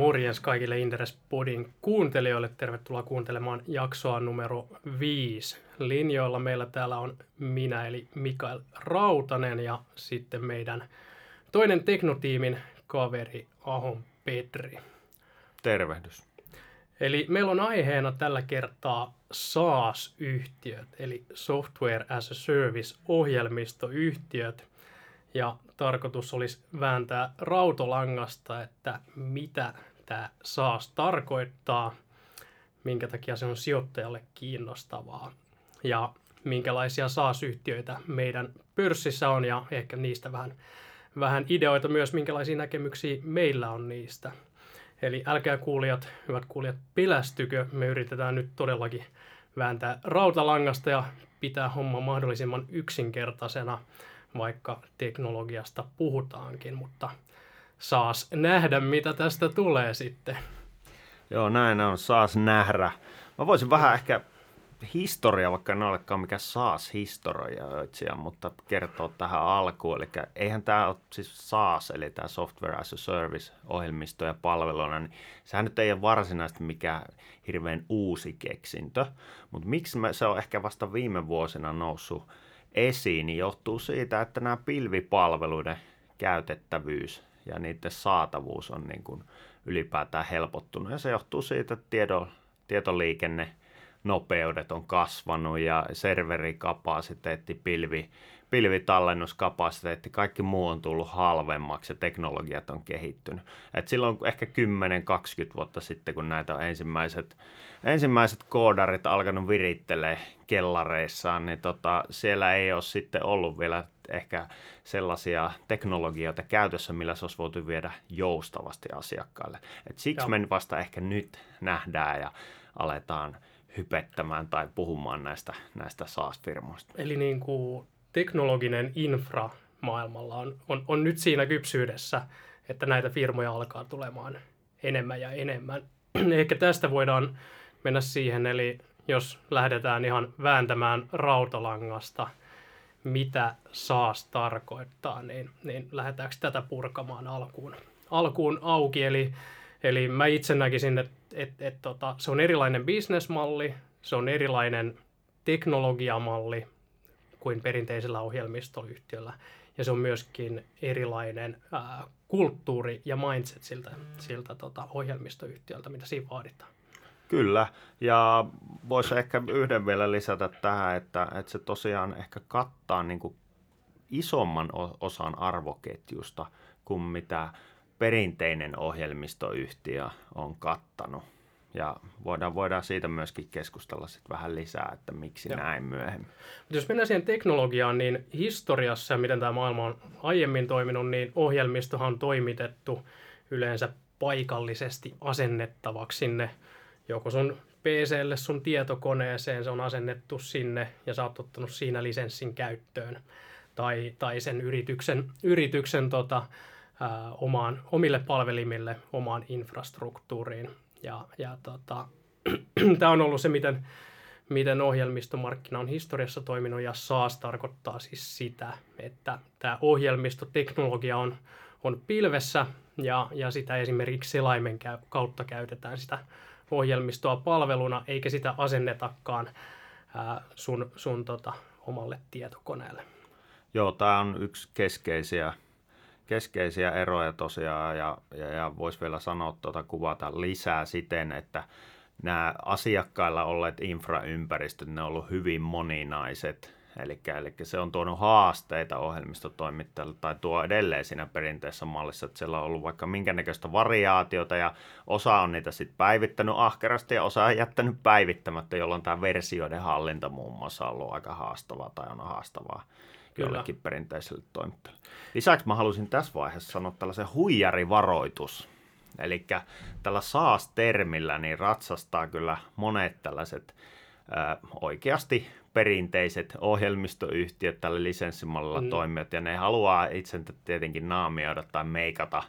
Morjens kaikille Interes Podin kuuntelijoille. Tervetuloa kuuntelemaan jaksoa numero 5. Linjoilla meillä täällä on minä eli Mikael Rautanen ja sitten meidän toinen teknotiimin kaveri Ahon Petri. Tervehdys. Eli meillä on aiheena tällä kertaa SaaS-yhtiöt, eli Software as a Service-ohjelmistoyhtiöt. Ja tarkoitus olisi vääntää rautolangasta, että mitä tämä SaaS tarkoittaa, minkä takia se on sijoittajalle kiinnostavaa ja minkälaisia SaaS-yhtiöitä meidän pörssissä on ja ehkä niistä vähän, vähän ideoita myös, minkälaisia näkemyksiä meillä on niistä. Eli älkää kuulijat, hyvät kuulijat, pelästykö. Me yritetään nyt todellakin vääntää rautalangasta ja pitää homma mahdollisimman yksinkertaisena vaikka teknologiasta puhutaankin, mutta saas nähdä, mitä tästä tulee sitten. Joo, näin on, saas nähdä. Mä voisin vähän ehkä historia, vaikka en olekaan mikä saas historioitsija, mutta kertoo tähän alkuun. Eli eihän tämä ole siis SaaS, eli tämä Software as a Service ohjelmisto ja palveluna, niin sehän nyt ei ole varsinaisesti mikä hirveän uusi keksintö, mutta miksi se on ehkä vasta viime vuosina noussut esiin, niin johtuu siitä, että nämä pilvipalveluiden käytettävyys ja niiden saatavuus on niin kuin ylipäätään helpottunut. Ja se johtuu siitä, että tieto, tietoliikenne nopeudet on kasvanut ja serverikapasiteetti, pilvi, pilvitallennuskapasiteetti, kaikki muu on tullut halvemmaksi ja teknologiat on kehittynyt. Et silloin ehkä 10-20 vuotta sitten, kun näitä on ensimmäiset, ensimmäiset koodarit alkanut virittelee kellareissaan, niin tota, siellä ei ole sitten ollut vielä ehkä sellaisia teknologioita käytössä, millä se olisi voitu viedä joustavasti asiakkaille. Et siksi Joo. me vasta ehkä nyt nähdään ja aletaan hypettämään tai puhumaan näistä, näistä SaaS-firmoista. Eli niin kuin teknologinen infra maailmalla on, on, on nyt siinä kypsyydessä, että näitä firmoja alkaa tulemaan enemmän ja enemmän. Ehkä tästä voidaan mennä siihen, eli jos lähdetään ihan vääntämään rautalangasta, mitä saas tarkoittaa, niin, niin lähdetäänkö tätä purkamaan alkuun, alkuun auki. Eli, eli mä itse näkisin, että et, et, tota, se on erilainen bisnesmalli, se on erilainen teknologiamalli, kuin perinteisellä ohjelmistoyhtiöllä. Ja se on myöskin erilainen ää, kulttuuri ja mindset siltä, siltä tota, ohjelmistoyhtiöltä, mitä siinä vaaditaan. Kyllä, ja voisi ehkä yhden vielä lisätä tähän, että, että se tosiaan ehkä kattaa niin kuin isomman osan arvoketjusta kuin mitä perinteinen ohjelmistoyhtiö on kattanut. Ja voidaan, voidaan siitä myöskin keskustella sit vähän lisää, että miksi Joo. näin myöhemmin. Mutta jos mennään siihen teknologiaan, niin historiassa, miten tämä maailma on aiemmin toiminut, niin ohjelmistohan on toimitettu yleensä paikallisesti asennettavaksi sinne joko sun PClle, sun tietokoneeseen, se on asennettu sinne ja sä oot ottanut siinä lisenssin käyttöön. Tai, tai sen yrityksen, yrityksen tota, ää, omaan, omille palvelimille, omaan infrastruktuuriin. Ja, ja tota, tämä on ollut se, miten, miten ohjelmistomarkkina on historiassa toiminut, ja SaaS tarkoittaa siis sitä, että tämä ohjelmistoteknologia on, on pilvessä, ja, ja sitä esimerkiksi selaimen kautta käytetään sitä ohjelmistoa palveluna, eikä sitä asennetakaan ää, sun, sun tota, omalle tietokoneelle. Joo, tämä on yksi keskeisiä keskeisiä eroja tosiaan ja, ja, ja voisi vielä sanoa tuota kuvata lisää siten, että nämä asiakkailla olleet infraympäristöt, ne on ollut hyvin moninaiset. Eli, eli se on tuonut haasteita ohjelmistotoimittajalle tai tuo edelleen siinä perinteisessä mallissa, että siellä on ollut vaikka minkä näköistä variaatiota ja osa on niitä sitten päivittänyt ahkerasti ja osa on jättänyt päivittämättä, jolloin tämä versioiden hallinta muun muassa on ollut aika haastavaa tai on haastavaa. Kyllä. jollekin perinteiselle toimittajalle. Lisäksi mä haluaisin tässä vaiheessa sanoa tällaisen huijarivaroitus. Eli tällä SaaS-termillä niin ratsastaa kyllä monet tällaiset ö, oikeasti perinteiset ohjelmistoyhtiöt tällä lisenssimallilla mm. toimijat, ja ne haluaa itse tietenkin naamioida tai meikata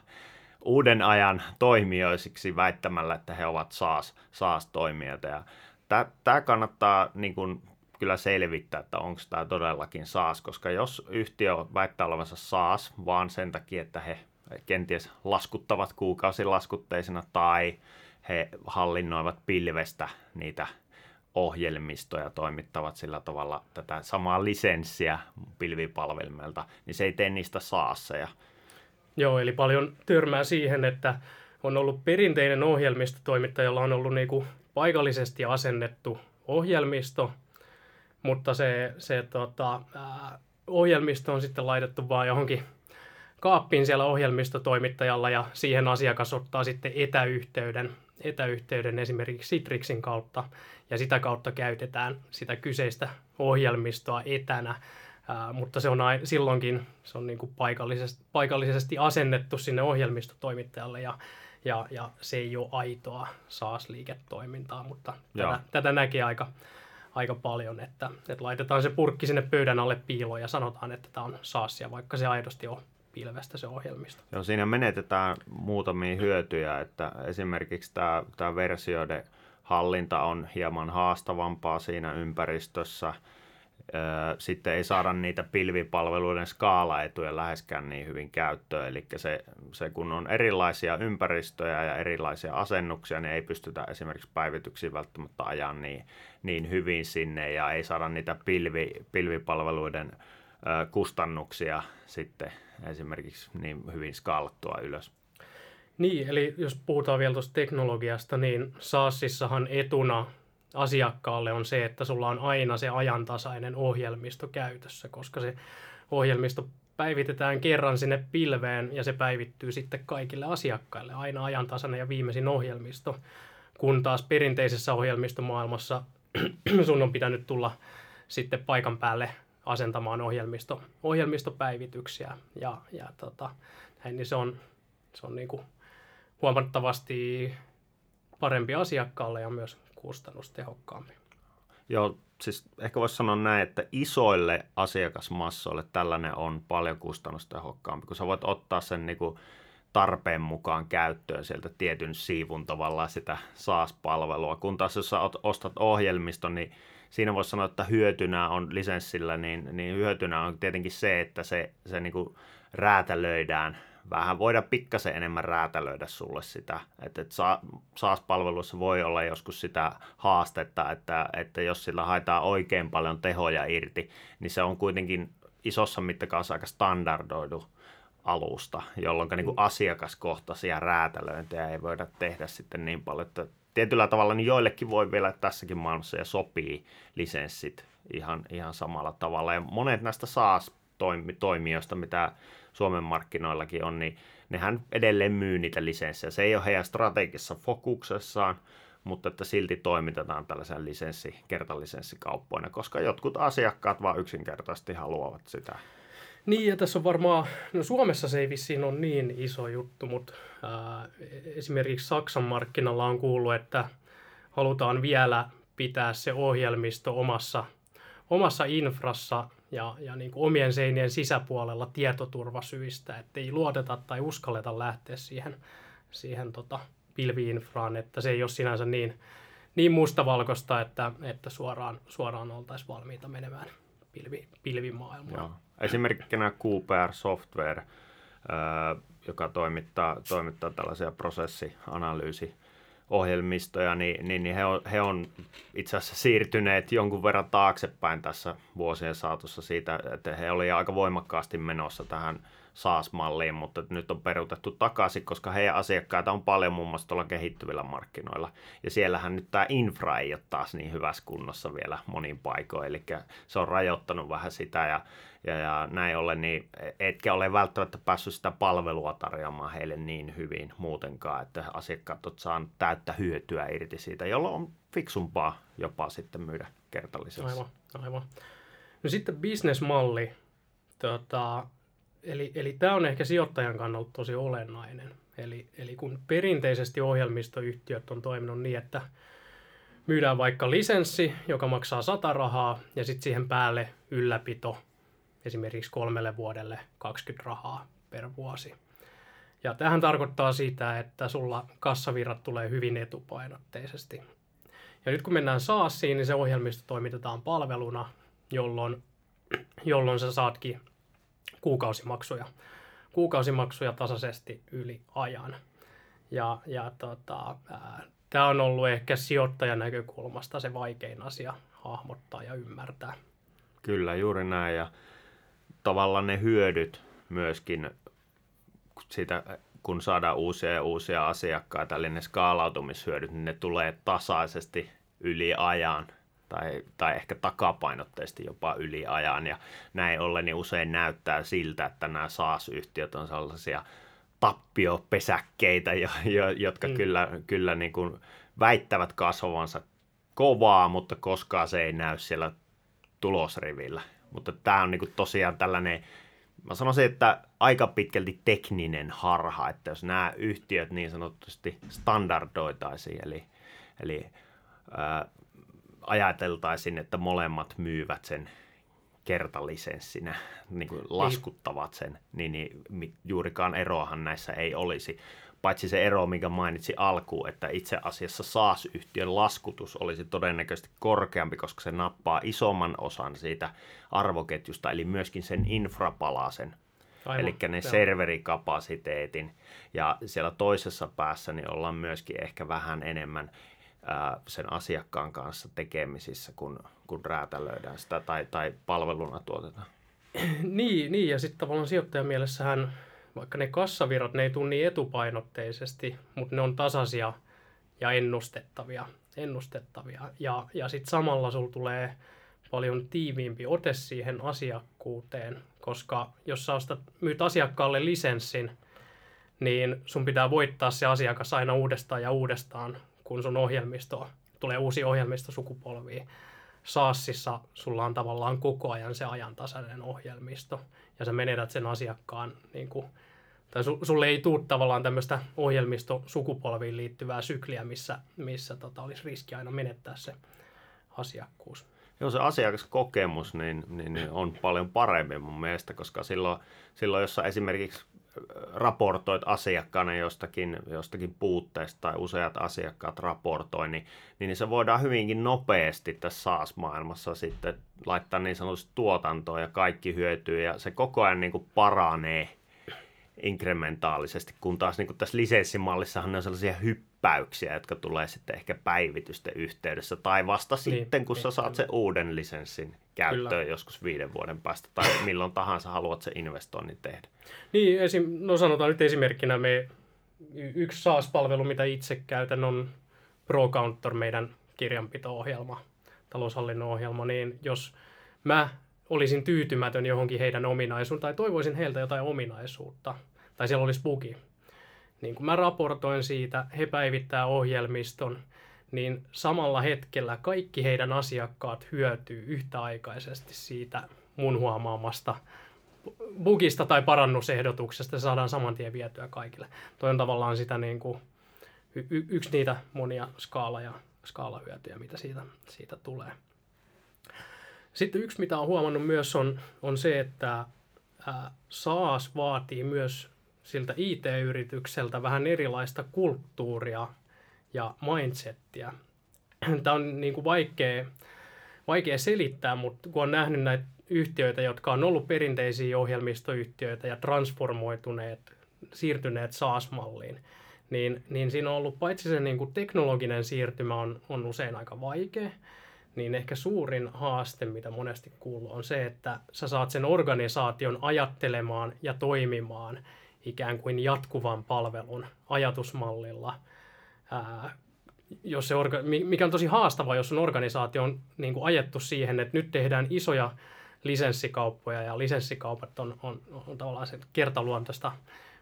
uuden ajan toimijoisiksi väittämällä, että he ovat SaaS, SaaS-toimijoita. Ja tämä kannattaa niin kuin kyllä selvittää, että onko tämä todellakin SaaS, koska jos yhtiö väittää olevansa SaaS vaan sen takia, että he kenties laskuttavat kuukausilaskutteisina tai he hallinnoivat pilvestä niitä ohjelmistoja toimittavat sillä tavalla tätä samaa lisenssiä pilvipalvelmelta, niin se ei tee niistä saasseja. Joo, eli paljon törmää siihen, että on ollut perinteinen ohjelmistotoimittaja, jolla on ollut niinku paikallisesti asennettu ohjelmisto, mutta se, se tota, ohjelmisto on sitten laitettu vaan johonkin kaappiin siellä ohjelmistotoimittajalla ja siihen asiakas ottaa sitten etäyhteyden, etäyhteyden esimerkiksi Citrixin kautta ja sitä kautta käytetään sitä kyseistä ohjelmistoa etänä. Ää, mutta se on aina, silloinkin se on niin kuin paikallisesti, paikallisesti asennettu sinne ohjelmistotoimittajalle ja, ja, ja se ei ole aitoa SaaS-liiketoimintaa, mutta tätä, tätä näkee aika, aika paljon, että, että laitetaan se purkki sinne pöydän alle piiloon ja sanotaan, että tämä on SaaSia, vaikka se aidosti on pilvestä se ohjelmisto. Joo, siinä menetetään muutamia hyötyjä, että esimerkiksi tämä, tämä versioiden hallinta on hieman haastavampaa siinä ympäristössä. Sitten ei saada niitä pilvipalveluiden skaalaetuja läheskään niin hyvin käyttöön, eli se, se kun on erilaisia ympäristöjä ja erilaisia asennuksia, niin ei pystytä esimerkiksi päivityksiä välttämättä ajaa niin, niin hyvin sinne ja ei saada niitä pilvi, pilvipalveluiden kustannuksia sitten esimerkiksi niin hyvin skaalattua ylös. Niin, eli jos puhutaan vielä tuosta teknologiasta, niin SaaSissahan etuna asiakkaalle on se, että sulla on aina se ajantasainen ohjelmisto käytössä, koska se ohjelmisto päivitetään kerran sinne pilveen ja se päivittyy sitten kaikille asiakkaille. Aina ajantasainen ja viimeisin ohjelmisto, kun taas perinteisessä ohjelmistomaailmassa sun on pitänyt tulla sitten paikan päälle asentamaan ohjelmisto, ohjelmistopäivityksiä ja, ja tota, näin, niin se on, se on niin kuin huomattavasti parempi asiakkaalle ja myös kustannustehokkaampi. Joo, siis ehkä voisi sanoa näin, että isoille asiakasmassoille tällainen on paljon kustannustehokkaampi, kun sä voit ottaa sen niin kuin tarpeen mukaan käyttöön sieltä tietyn siivun tavallaan sitä SaaS-palvelua, kun taas jos sä ostat ohjelmiston, niin siinä voisi sanoa, että hyötynä on lisenssillä, niin, niin hyötynä on tietenkin se, että se, se niin kuin räätälöidään vähän voida pikkasen enemmän räätälöidä sulle sitä. Että et SaaS-palveluissa voi olla joskus sitä haastetta, että, että jos sillä haetaan oikein paljon tehoja irti, niin se on kuitenkin isossa mittakaavassa aika standardoidu alusta, jolloin niin kuin asiakaskohtaisia räätälöintejä ei voida tehdä sitten niin paljon, että tietyllä tavalla niin joillekin voi vielä tässäkin maailmassa ja sopii lisenssit ihan, ihan samalla tavalla. Ja monet näistä SaaS-toimijoista, mitä Suomen markkinoillakin on, niin nehän edelleen myy niitä lisenssejä. Se ei ole heidän strategisessa fokuksessaan, mutta että silti toimitetaan tällaisen lisenssi, kertalisenssi-kauppoina, koska jotkut asiakkaat vaan yksinkertaisesti haluavat sitä. Niin, ja tässä on varmaan, no Suomessa se ei vissiin ole niin iso juttu, mutta ää, esimerkiksi Saksan markkinalla on kuullut, että halutaan vielä pitää se ohjelmisto omassa, omassa infrassa ja, ja niin kuin omien seinien sisäpuolella tietoturvasyistä, että ei luoteta tai uskalleta lähteä siihen, siihen tota, pilviinfraan, että se ei ole sinänsä niin, niin mustavalkoista, että, että suoraan, suoraan oltaisiin valmiita menemään pilvi, pilvimaailmaan. Joo. Esimerkkinä QPR Software, joka toimittaa, toimittaa tällaisia prosessianalyysi ohjelmistoja, niin, niin, niin he, on, he on itse asiassa siirtyneet jonkun verran taaksepäin tässä vuosien saatossa siitä, että he olivat aika voimakkaasti menossa tähän SaaS-malliin, mutta nyt on peruutettu takaisin, koska heidän asiakkaita on paljon muun muassa tuolla kehittyvillä markkinoilla. Ja siellähän nyt tämä infra ei ole taas niin hyvässä kunnossa vielä monin paikoin, eli se on rajoittanut vähän sitä ja, ja, ja näin ollen, niin etkä ole välttämättä päässyt sitä palvelua tarjoamaan heille niin hyvin muutenkaan, että asiakkaat ovat saaneet täyttä hyötyä irti siitä, jolloin on fiksumpaa jopa sitten myydä kertallisesti. Aivan, aivan. No sitten bisnesmalli. Tota, Eli, eli tämä on ehkä sijoittajan kannalta tosi olennainen. Eli, eli kun perinteisesti ohjelmistoyhtiöt on toiminut niin, että myydään vaikka lisenssi, joka maksaa 100 rahaa, ja sitten siihen päälle ylläpito esimerkiksi kolmelle vuodelle 20 rahaa per vuosi. Ja tähän tarkoittaa sitä, että sulla kassavirrat tulee hyvin etupainotteisesti. Ja nyt kun mennään SaaSiin, niin se ohjelmisto toimitetaan palveluna, jolloin, jolloin sä saatkin kuukausimaksuja kuukausimaksuja tasaisesti yli ajan. Ja, ja tota, tämä on ollut ehkä sijoittajan näkökulmasta se vaikein asia hahmottaa ja ymmärtää. Kyllä, juuri näin. Ja tavallaan ne hyödyt myöskin sitä, kun saadaan uusia ja uusia asiakkaita, eli ne skaalautumishyödyt, niin ne tulee tasaisesti yli ajan tai, tai ehkä takapainotteisesti jopa yli ajan. Ja näin ollen niin usein näyttää siltä, että nämä SaaS-yhtiöt on sellaisia tappiopesäkkeitä, jo, jo, jotka mm. kyllä, kyllä niin kuin väittävät kasvavansa kovaa, mutta koskaan se ei näy siellä tulosrivillä. Mutta tämä on niin kuin tosiaan tällainen, mä sanoisin, että aika pitkälti tekninen harha, että jos nämä yhtiöt niin sanotusti standardoitaisiin, eli, eli ää, ajateltaisiin, että molemmat myyvät sen kertalisenssinä, niin kuin laskuttavat sen, niin, niin juurikaan eroahan näissä ei olisi. Paitsi se ero, mikä mainitsi alkuun, että itse asiassa SaaS-yhtiön laskutus olisi todennäköisesti korkeampi, koska se nappaa isomman osan siitä arvoketjusta, eli myöskin sen infrapalasen, eli ne joo. serverikapasiteetin. Ja siellä toisessa päässä niin ollaan myöskin ehkä vähän enemmän ää, sen asiakkaan kanssa tekemisissä, kun, kun räätälöidään sitä tai, tai palveluna tuotetaan. niin, niin, ja sitten tavallaan sijoittajan mielessähän, vaikka ne kassavirrat, ne ei tule niin etupainotteisesti, mutta ne on tasaisia ja ennustettavia. ennustettavia. Ja, ja sitten samalla sulla tulee paljon tiiviimpi ote siihen asiakkuuteen, koska jos sä ostat, myyt asiakkaalle lisenssin, niin sun pitää voittaa se asiakas aina uudestaan ja uudestaan kun sun ohjelmisto, tulee uusi ohjelmisto sukupolviin. SaaSissa sulla on tavallaan koko ajan se ajantasainen ohjelmisto, ja sä menetät sen asiakkaan, niin kuin, tai su, sulle ei tule tavallaan tämmöistä ohjelmisto sukupolviin liittyvää sykliä, missä, missä tota, olisi riski aina menettää se asiakkuus. Joo, se asiakaskokemus niin, niin, niin on paljon parempi mun mielestä, koska silloin, silloin jos esimerkiksi raportoit asiakkaana jostakin, jostakin puutteesta tai useat asiakkaat raportoi, niin, niin se voidaan hyvinkin nopeasti tässä SaaS-maailmassa sitten laittaa niin sanotusti tuotantoon ja kaikki hyötyy ja se koko ajan niin kuin paranee inkrementaalisesti, kun taas niin kuin tässä lisenssimallissahan ne on sellaisia hyppäyksiä, jotka tulee sitten ehkä päivitysten yhteydessä tai vasta niin, sitten, kun niin, sä saat sen uuden lisenssin käyttöön Kyllä. joskus viiden vuoden päästä tai milloin tahansa haluat se investoinnin tehdä. Niin, esim, no sanotaan nyt esimerkkinä me yksi SaaS-palvelu, mitä itse käytän, on ProCounter, meidän kirjanpito-ohjelma, taloushallinnon ohjelma, niin jos mä olisin tyytymätön johonkin heidän ominaisuuteen tai toivoisin heiltä jotain ominaisuutta, tai siellä olisi bugi, niin kun mä raportoin siitä, he päivittää ohjelmiston, niin samalla hetkellä kaikki heidän asiakkaat hyötyy yhtäaikaisesti siitä mun huomaamasta bugista tai parannusehdotuksesta. Se saadaan saman tien vietyä kaikille. Toi on tavallaan sitä niin kuin, y- yksi niitä monia skaala- ja skaalahyötyjä, mitä siitä, siitä tulee. Sitten yksi, mitä on huomannut myös, on, on se, että SaaS vaatii myös siltä IT-yritykseltä vähän erilaista kulttuuria ja mindsettiä. Tämä on niin kuin vaikea, vaikea selittää, mutta kun on nähnyt näitä yhtiöitä, jotka on ollut perinteisiä ohjelmistoyhtiöitä ja transformoituneet, siirtyneet SaaS-malliin, niin, niin siinä on ollut paitsi se niin kuin teknologinen siirtymä on, on usein aika vaikea, niin ehkä suurin haaste, mitä monesti kuuluu, on se, että sä saat sen organisaation ajattelemaan ja toimimaan ikään kuin jatkuvan palvelun ajatusmallilla – ää, jos se orga, mikä on tosi haastavaa, jos on organisaatio on niin kuin ajettu siihen, että nyt tehdään isoja lisenssikauppoja ja lisenssikaupat on, on, on tavallaan se kertaluontoista,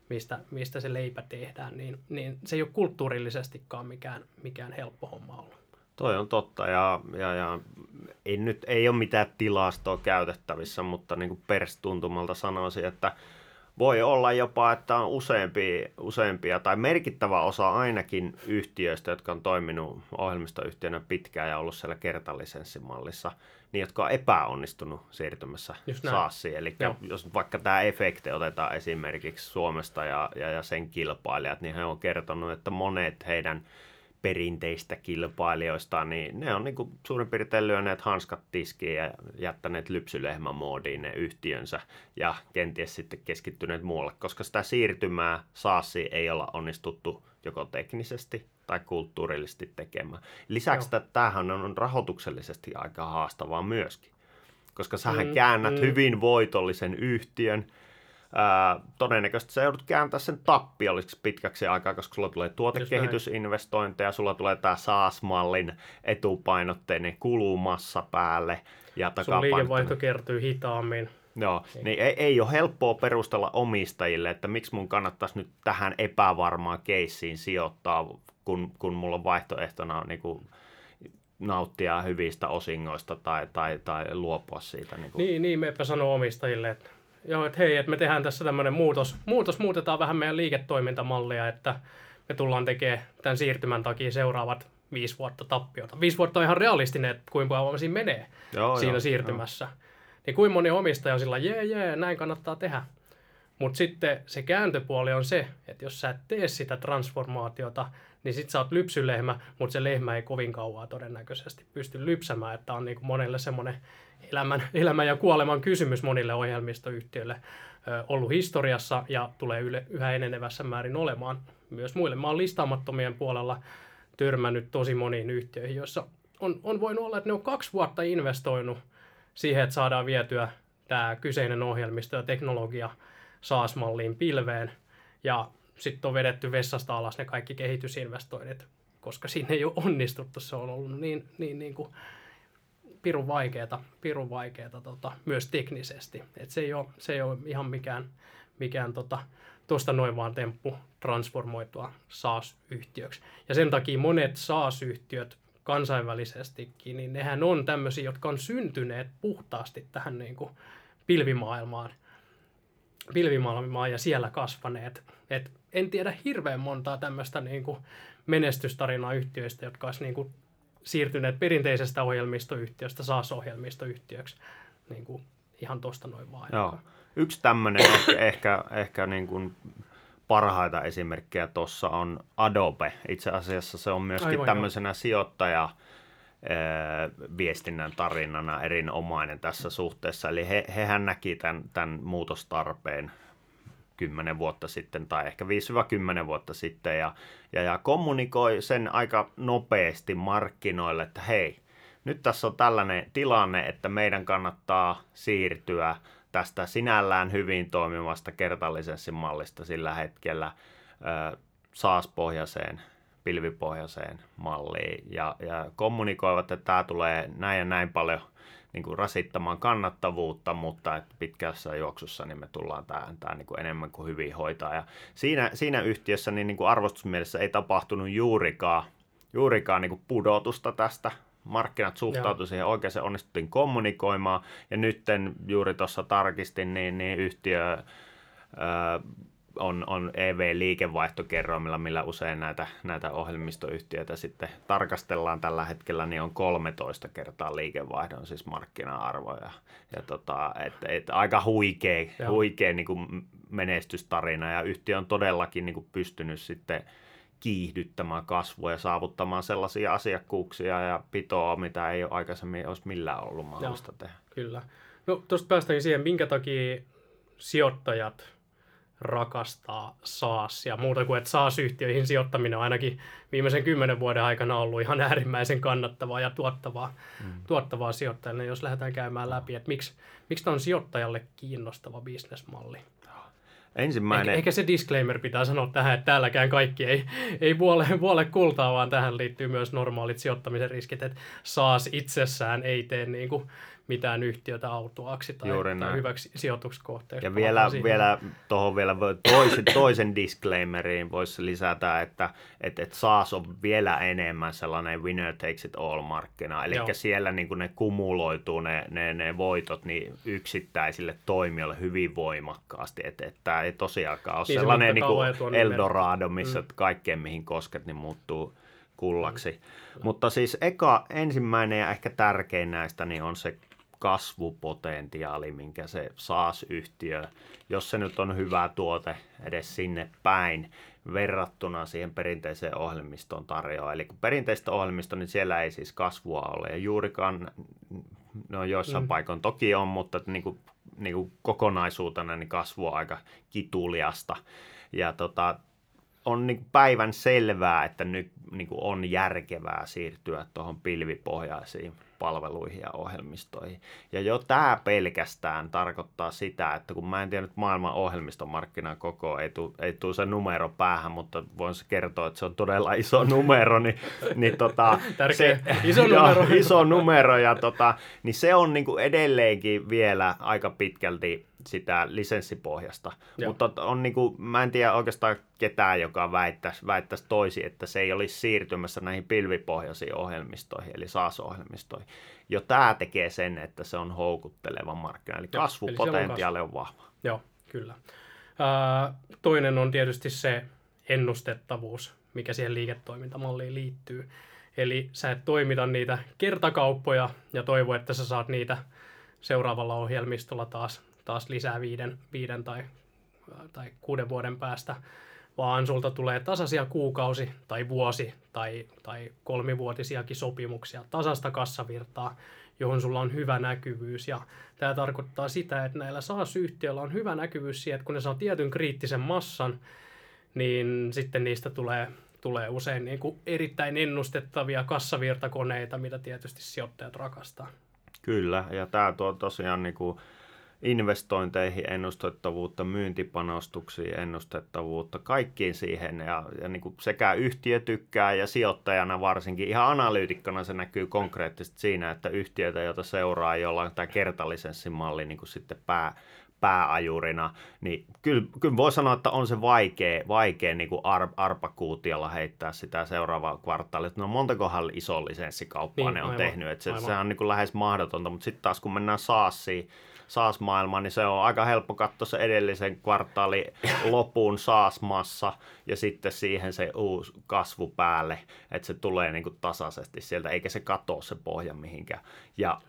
mistä, mistä se leipä tehdään, niin, niin se ei ole kulttuurillisestikaan mikään, mikään helppo homma ollut. Toi on totta ja, ja, ja ei nyt ei ole mitään tilastoa käytettävissä, mutta niin kuin perstuntumalta sanoisin, että voi olla jopa, että on useampia, useampia tai merkittävä osa ainakin yhtiöistä, jotka on toiminut ohjelmistoyhtiönä pitkään ja ollut siellä kertalisenssimallissa, niin jotka on epäonnistunut siirtymässä SaaSiin. Eli Joo. jos vaikka tämä efekti otetaan esimerkiksi Suomesta ja, ja, ja sen kilpailijat, niin he on kertonut, että monet heidän perinteistä kilpailijoista, niin ne on niin kuin suurin piirtein lyöneet hanskat tiskiin ja jättäneet lypsylehmämoodiin ne yhtiönsä ja kenties sitten keskittyneet muualle, koska sitä siirtymää saasi ei olla onnistuttu joko teknisesti tai kulttuurillisesti tekemään. Lisäksi Joo. tämähän on rahoituksellisesti aika haastavaa myöskin, koska sähän mm, käännät mm. hyvin voitollisen yhtiön – ää, todennäköisesti sä joudut kääntämään sen tappiolliseksi pitkäksi aikaa, koska sulla tulee tuotekehitysinvestointeja, sulla tulee tämä SaaS-mallin etupainotteinen kulumassa päälle. Ja Sun liikevaihto kertyy hitaammin. Joo, niin, niin ei, ei ole helppoa perustella omistajille, että miksi mun kannattaisi nyt tähän epävarmaan keissiin sijoittaa, kun, kun mulla on vaihtoehtona on niin kuin nauttia hyvistä osingoista tai, tai, tai luopua siitä. Niin, kuin. niin, niin meipä sanoo omistajille, että joo, että hei, että me tehdään tässä tämmöinen muutos, muutos, muutetaan vähän meidän liiketoimintamallia, että me tullaan tekemään tämän siirtymän takia seuraavat viisi vuotta tappiota. Viisi vuotta on ihan realistinen, että kuinka paljon siinä menee joo, siinä joo, siirtymässä. Joo. Niin kuin moni omistaja on sillä, jee, jee, näin kannattaa tehdä. Mutta sitten se kääntöpuoli on se, että jos sä et tee sitä transformaatiota, niin sit sä oot lypsylehmä, mutta se lehmä ei kovin kauaa todennäköisesti pysty lypsämään. Että on niinku monelle semmoinen elämän, elämän ja kuoleman kysymys monille ohjelmistoyhtiöille ö, ollut historiassa ja tulee yle, yhä enenevässä määrin olemaan myös muille. Mä oon listaamattomien puolella törmännyt tosi moniin yhtiöihin, joissa on, on voinut olla, että ne on kaksi vuotta investoinut siihen, että saadaan vietyä tämä kyseinen ohjelmisto ja teknologia SaaS-malliin pilveen. Ja sitten on vedetty vessasta alas ne kaikki kehitysinvestoinnit, koska siinä ei ole onnistuttu. Se on ollut niin, niin, niin kuin pirun vaikeata, pirun vaikeata tota, myös teknisesti. Et se, ei ole, se ei ole ihan mikään, mikään tota, tuosta noin vaan temppu transformoitua SaaS-yhtiöksi. Ja sen takia monet SaaS-yhtiöt kansainvälisestikin, niin nehän on tämmöisiä, jotka on syntyneet puhtaasti tähän niin kuin pilvimaailmaan, pilvimaailmaan ja siellä kasvaneet. Et en tiedä hirveän montaa tämmöistä niin kuin menestystarinaa yhtiöistä, jotka olisi niin kuin siirtyneet perinteisestä ohjelmistoyhtiöstä SaaS-ohjelmistoyhtiöksi niin kuin ihan tuosta noin vaan. Joo. Yksi tämmöinen ehkä, ehkä, ehkä niin kuin parhaita esimerkkejä tuossa on Adobe. Itse asiassa se on myöskin Aivan, tämmöisenä jo. sijoittaja viestinnän tarinana erinomainen tässä suhteessa. Eli he, hehän näki tämän, tämän muutostarpeen 10 vuotta sitten tai ehkä 5-10 vuotta sitten ja, ja, ja kommunikoi sen aika nopeasti markkinoille, että hei, nyt tässä on tällainen tilanne, että meidän kannattaa siirtyä tästä sinällään hyvin toimivasta kertalisenssimallista sillä hetkellä SaaS-pohjaiseen, pilvipohjaiseen malliin ja, ja kommunikoivat, että tämä tulee näin ja näin paljon niin kuin rasittamaan kannattavuutta, mutta että pitkässä juoksussa niin me tullaan tämä, tämä niin kuin enemmän kuin hyvin hoitaa. Ja siinä, siinä yhtiössä niin, niin kuin arvostusmielessä ei tapahtunut juurikaan, juurikaan niin kuin pudotusta tästä. Markkinat suhtautuivat siihen oikein, onnistuttiin kommunikoimaan. Ja nyt juuri tuossa tarkistin, niin, niin yhtiö ää, on, on EV-liikevaihtokerroimilla, millä usein näitä, näitä ohjelmistoyhtiöitä sitten tarkastellaan tällä hetkellä, niin on 13 kertaa liikevaihdon siis markkina-arvo. Ja, ja tota, et, et aika huikea, huikea niin kuin menestystarina ja yhtiö on todellakin niin kuin pystynyt sitten kiihdyttämään kasvua ja saavuttamaan sellaisia asiakkuuksia ja pitoa, mitä ei ole aikaisemmin olisi millään ollut mahdollista Joo, tehdä. Kyllä. No tuosta päästäänkin siihen, minkä takia sijoittajat rakastaa SaaS ja muuta kuin, että SaaS-yhtiöihin sijoittaminen on ainakin viimeisen kymmenen vuoden aikana ollut ihan äärimmäisen kannattavaa ja tuottavaa, mm. tuottavaa sijoittajille, jos lähdetään käymään läpi, että miksi, miksi tämä on sijoittajalle kiinnostava bisnesmalli. Ensimmäinen... Eikä, eikä se disclaimer pitää sanoa tähän, että täälläkään kaikki ei, ei puole, puole kultaa, vaan tähän liittyy myös normaalit sijoittamisen riskit, että SaaS itsessään ei tee niin kuin mitään yhtiötä autuaaksi tai, Juuri tai hyväksi sijoituskohteeksi. Ja vielä, vielä tuohon vielä toisen, toisen disclaimeriin voisi lisätä, että et, et SaaS on vielä enemmän sellainen winner takes it all markkina. Eli Joo. siellä niin ne kumuloituu ne, ne, ne voitot niin yksittäisille toimijoille hyvin voimakkaasti. Että et, tämä ei tosiaankaan ole niin sellainen niin Eldorado, missä mm. kaikkeen mihin kosket niin muuttuu kullaksi. Mm. Mutta siis eka ensimmäinen ja ehkä tärkein näistä niin on se kasvupotentiaali, minkä se SaaS-yhtiö, jos se nyt on hyvä tuote edes sinne päin, verrattuna siihen perinteiseen ohjelmistoon tarjoaa. Eli kun perinteistä ohjelmisto, niin siellä ei siis kasvua ole ja juurikaan, no joissain mm. paikoin toki on, mutta niin kuin, niin kuin kokonaisuutena niin kasvu on aika kituliasta. Ja tota, on niin päivän selvää, että nyt niin on järkevää siirtyä tuohon pilvipohjaisiin palveluihin ja ohjelmistoihin. Ja jo tämä pelkästään tarkoittaa sitä, että kun mä en tiedä nyt maailman ohjelmistomarkkinan koko, ei tule ei tuu se numero päähän, mutta voin se kertoa, että se on todella iso numero, niin, niin tota, Tärkeä. Se, iso numero. Jo, iso numero ja tota, niin se on niin edelleenkin vielä aika pitkälti sitä lisenssipohjasta. Joo. Mutta on niin kuin, mä en tiedä oikeastaan ketään, joka väittäisi, väittäisi toisi, että se ei olisi siirtymässä näihin pilvipohjaisiin ohjelmistoihin, eli SaaS-ohjelmistoihin. Jo tämä tekee sen, että se on houkutteleva markkina, eli Joo, kasvupotentiaali eli on, on vahva. Joo, kyllä. Toinen on tietysti se ennustettavuus, mikä siihen liiketoimintamalliin liittyy. Eli sä et toimita niitä kertakauppoja ja toivo, että sä saat niitä seuraavalla ohjelmistolla taas taas lisää viiden, viiden tai, tai kuuden vuoden päästä, vaan sulta tulee tasaisia kuukausi tai vuosi tai, tai kolmivuotisiakin sopimuksia, tasasta kassavirtaa, johon sulla on hyvä näkyvyys. Ja tämä tarkoittaa sitä, että näillä SaaS-yhtiöillä on hyvä näkyvyys siihen, että kun ne saa tietyn kriittisen massan, niin sitten niistä tulee, tulee usein niin kuin erittäin ennustettavia kassavirtakoneita, mitä tietysti sijoittajat rakastaa. Kyllä, ja tämä tuo tosiaan niin kuin investointeihin ennustettavuutta, myyntipanostuksiin ennustettavuutta, kaikkiin siihen. Ja, ja niin kuin sekä yhtiö tykkää ja sijoittajana varsinkin, ihan analyytikkona se näkyy konkreettisesti siinä, että yhtiöitä, joita seuraa, jolla on tämä kertalisenssimalli niin kuin sitten pää, pääajurina, niin kyllä, kyllä voi sanoa, että on se vaikea, vaikea niin kuin ar, arpakuutiolla heittää sitä seuraavaa kvartaalia. No montakohan iso lisenssikauppaa niin, ne on aivan, tehnyt, että se, se on niin kuin lähes mahdotonta, mutta sitten taas kun mennään SaaSiin, SaaS-maailmaan, niin se on aika helppo katsoa se edellisen kvartaali lopun SaaS-massa ja sitten siihen se uusi kasvu päälle, että se tulee niin kuin tasaisesti sieltä, eikä se katoa se pohja mihinkään. Ja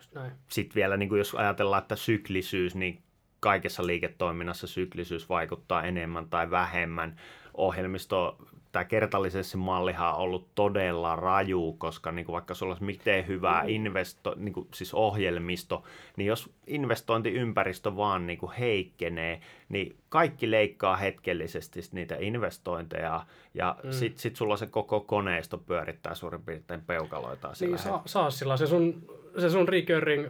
sitten vielä, niin kuin jos ajatellaan, että syklisyys, niin kaikessa liiketoiminnassa syklisyys vaikuttaa enemmän tai vähemmän. Ohjelmisto tämä kertallisessi-mallihan on ollut todella raju, koska niin kuin vaikka sulla olisi miten hyvä mm. investo, niin kuin, siis ohjelmisto, niin jos investointiympäristö vaan niin kuin heikkenee, niin kaikki leikkaa hetkellisesti niitä investointeja ja mm. sitten sit sulla se koko koneisto pyörittää suurin piirtein peukaloita. Niin, saa, saa sillä se sun, se sun recurring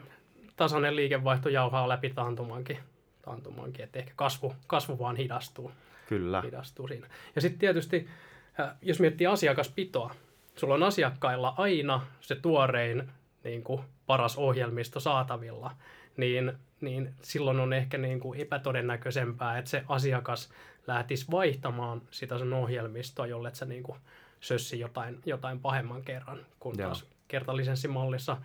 tasainen liikevaihto jauhaa läpi taantumankin, taantumankin että ehkä kasvu, kasvu vaan hidastuu. Kyllä. Hidastuu siinä. Ja sitten tietysti jos miettii asiakaspitoa, sulla on asiakkailla aina se tuorein niin kuin paras ohjelmisto saatavilla, niin, niin silloin on ehkä niin kuin epätodennäköisempää, että se asiakas lähtisi vaihtamaan sitä sun ohjelmistoa, jolle sä niin kuin sössi jotain, jotain pahemman kerran, kun Joo. taas kertalisenssimallissa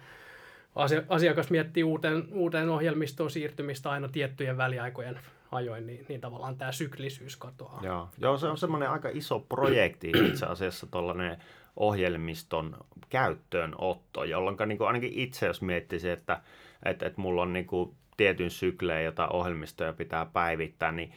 asiakas miettii uuteen, uuteen ohjelmistoon siirtymistä aina tiettyjen väliaikojen ajoin, niin, niin tavallaan tämä syklisyys katoaa. Joo, Joo se on semmoinen aika iso projekti itse asiassa tuollainen ohjelmiston käyttöönotto, jolloin niin kuin ainakin itse jos miettisi, että, että, että mulla on niin kuin tietyn sykleen, jota ohjelmistoja pitää päivittää, niin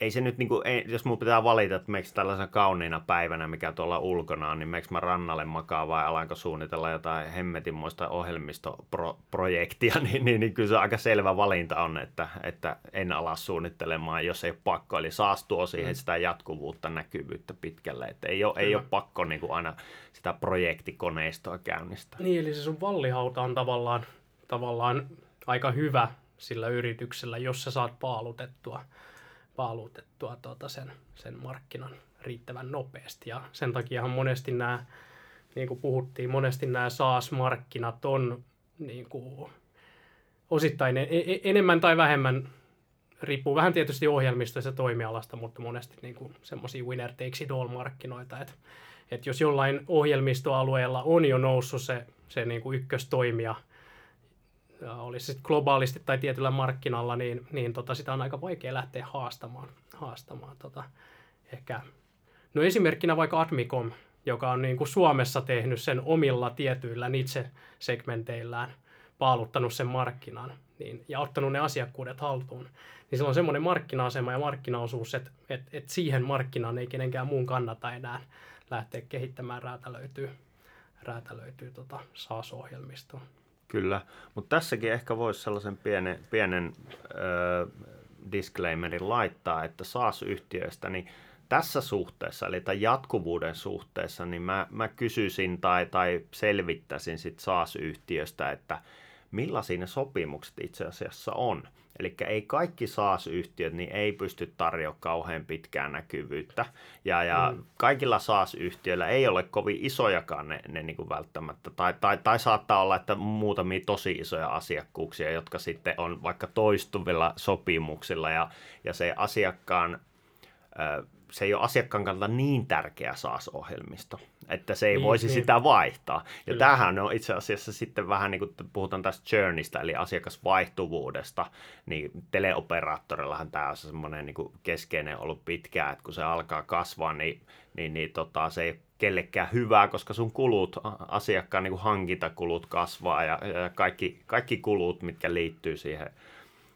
ei se nyt, niin kuin, ei, jos mun pitää valita, että meikö tällaisena kauniina päivänä, mikä tuolla ulkona on, niin meikö mä rannalle makaa vai alanko suunnitella jotain hemmetinmoista ohjelmistoprojektia, niin, niin, niin kyllä se aika selvä valinta on, että, että en ala suunnittelemaan, jos ei ole pakko. Eli saas tuo siihen mm. sitä jatkuvuutta, näkyvyyttä pitkälle, että ei ole, ei ole pakko niin kuin aina sitä projektikoneistoa käynnistää. Niin, eli se sun vallihauta on tavallaan, tavallaan aika hyvä sillä yrityksellä, jos sä saat paalutettua paalutettua tuota sen, sen markkinan riittävän nopeasti. Ja sen takiahan monesti nämä, niin kuin puhuttiin, monesti nämä SaaS-markkinat on niin kuin osittain en, e, enemmän tai vähemmän, riippuu vähän tietysti ohjelmistoista ja toimialasta, mutta monesti niin semmoisia winner takes it all markkinoita, että että jos jollain ohjelmistoalueella on jo noussut se, se niin kuin ykköstoimija – olisi sitten globaalisti tai tietyllä markkinalla, niin, niin tota, sitä on aika vaikea lähteä haastamaan. haastamaan tota, ehkä. No esimerkkinä vaikka Admicom, joka on niin kuin Suomessa tehnyt sen omilla tietyillä niche-segmenteillään paaluttanut sen markkinan niin, ja ottanut ne asiakkuudet haltuun, niin sillä on semmoinen markkina-asema ja markkinaosuus, että, että, että siihen markkinaan ei kenenkään muun kannata enää lähteä kehittämään räätälöityy, räätälöityy tota SaaS-ohjelmistoa. Kyllä, mutta tässäkin ehkä voisi sellaisen pienen, pienen ö, disclaimerin laittaa, että SaaS-yhtiöistä, niin tässä suhteessa, eli tämän jatkuvuuden suhteessa, niin mä, mä kysyisin tai, tai selvittäisin sitten SaaS-yhtiöstä, että millaisia ne sopimukset itse asiassa on. Eli ei kaikki SaaS-yhtiöt niin ei pysty tarjoamaan kauhean pitkää näkyvyyttä. Ja, ja mm. kaikilla SaaS-yhtiöillä ei ole kovin isojakaan ne, ne niin kuin välttämättä. Tai, tai, tai saattaa olla, että muutamia tosi isoja asiakkuuksia, jotka sitten on vaikka toistuvilla sopimuksilla. Ja, ja se asiakkaan se ei ole asiakkaan kannalta niin tärkeä SaaS-ohjelmisto, että se ei niin, voisi niin. sitä vaihtaa. Ja Kyllä. tämähän on itse asiassa sitten vähän niin kuin puhutaan tästä churnista, eli asiakasvaihtuvuudesta, niin teleoperaattorillahan tämä on semmoinen niin keskeinen ollut pitkään, että kun se alkaa kasvaa, niin, niin, niin tota, se ei kellekään hyvää, koska sun kulut, asiakkaan niin kuin hankintakulut kasvaa ja, ja kaikki, kaikki kulut, mitkä liittyy siihen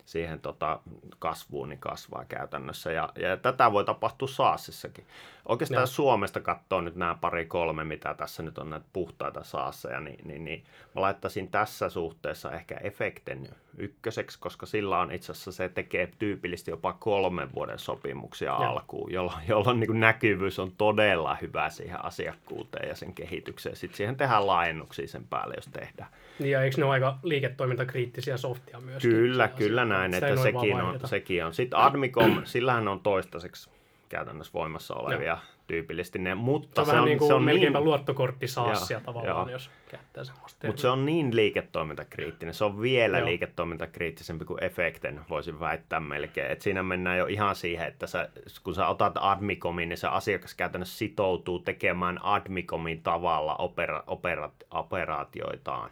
siihen tota, kasvuun, niin kasvaa käytännössä. Ja, ja tätä voi tapahtua Saasissakin. Oikeastaan no. Suomesta katsoo nyt nämä pari kolme, mitä tässä nyt on näitä puhtaita Saasseja, niin, niin, niin mä laittaisin tässä suhteessa ehkä efekten ykköseksi, koska sillä on itse asiassa se tekee tyypillisesti jopa kolmen vuoden sopimuksia ja. alkuun, jolloin, jolloin niin näkyvyys on todella hyvä siihen asiakkuuteen ja sen kehitykseen. Sitten siihen tehdään laajennuksia sen päälle, jos tehdään. Niin ja eikö ne ole aika liiketoimintakriittisiä softia myös? Kyllä, kyllä näin, että sekin on, sekin on. Sitten Admicom, sillähän on toistaiseksi käytännössä voimassa olevia Joo. Tyypillisesti ne, mutta se on, se on, niin kuin se on melkeinpä niin... luottokorttisaassia tavallaan, joo. jos käyttää semmoista. Mutta se on niin liiketoimintakriittinen, se on vielä joo. liiketoimintakriittisempi kuin Efekten, voisin väittää melkein. Et siinä mennään jo ihan siihen, että sä, kun sä otat Admicomin, niin se asiakas käytännössä sitoutuu tekemään Admicomin tavalla opera, opera, operaatioitaan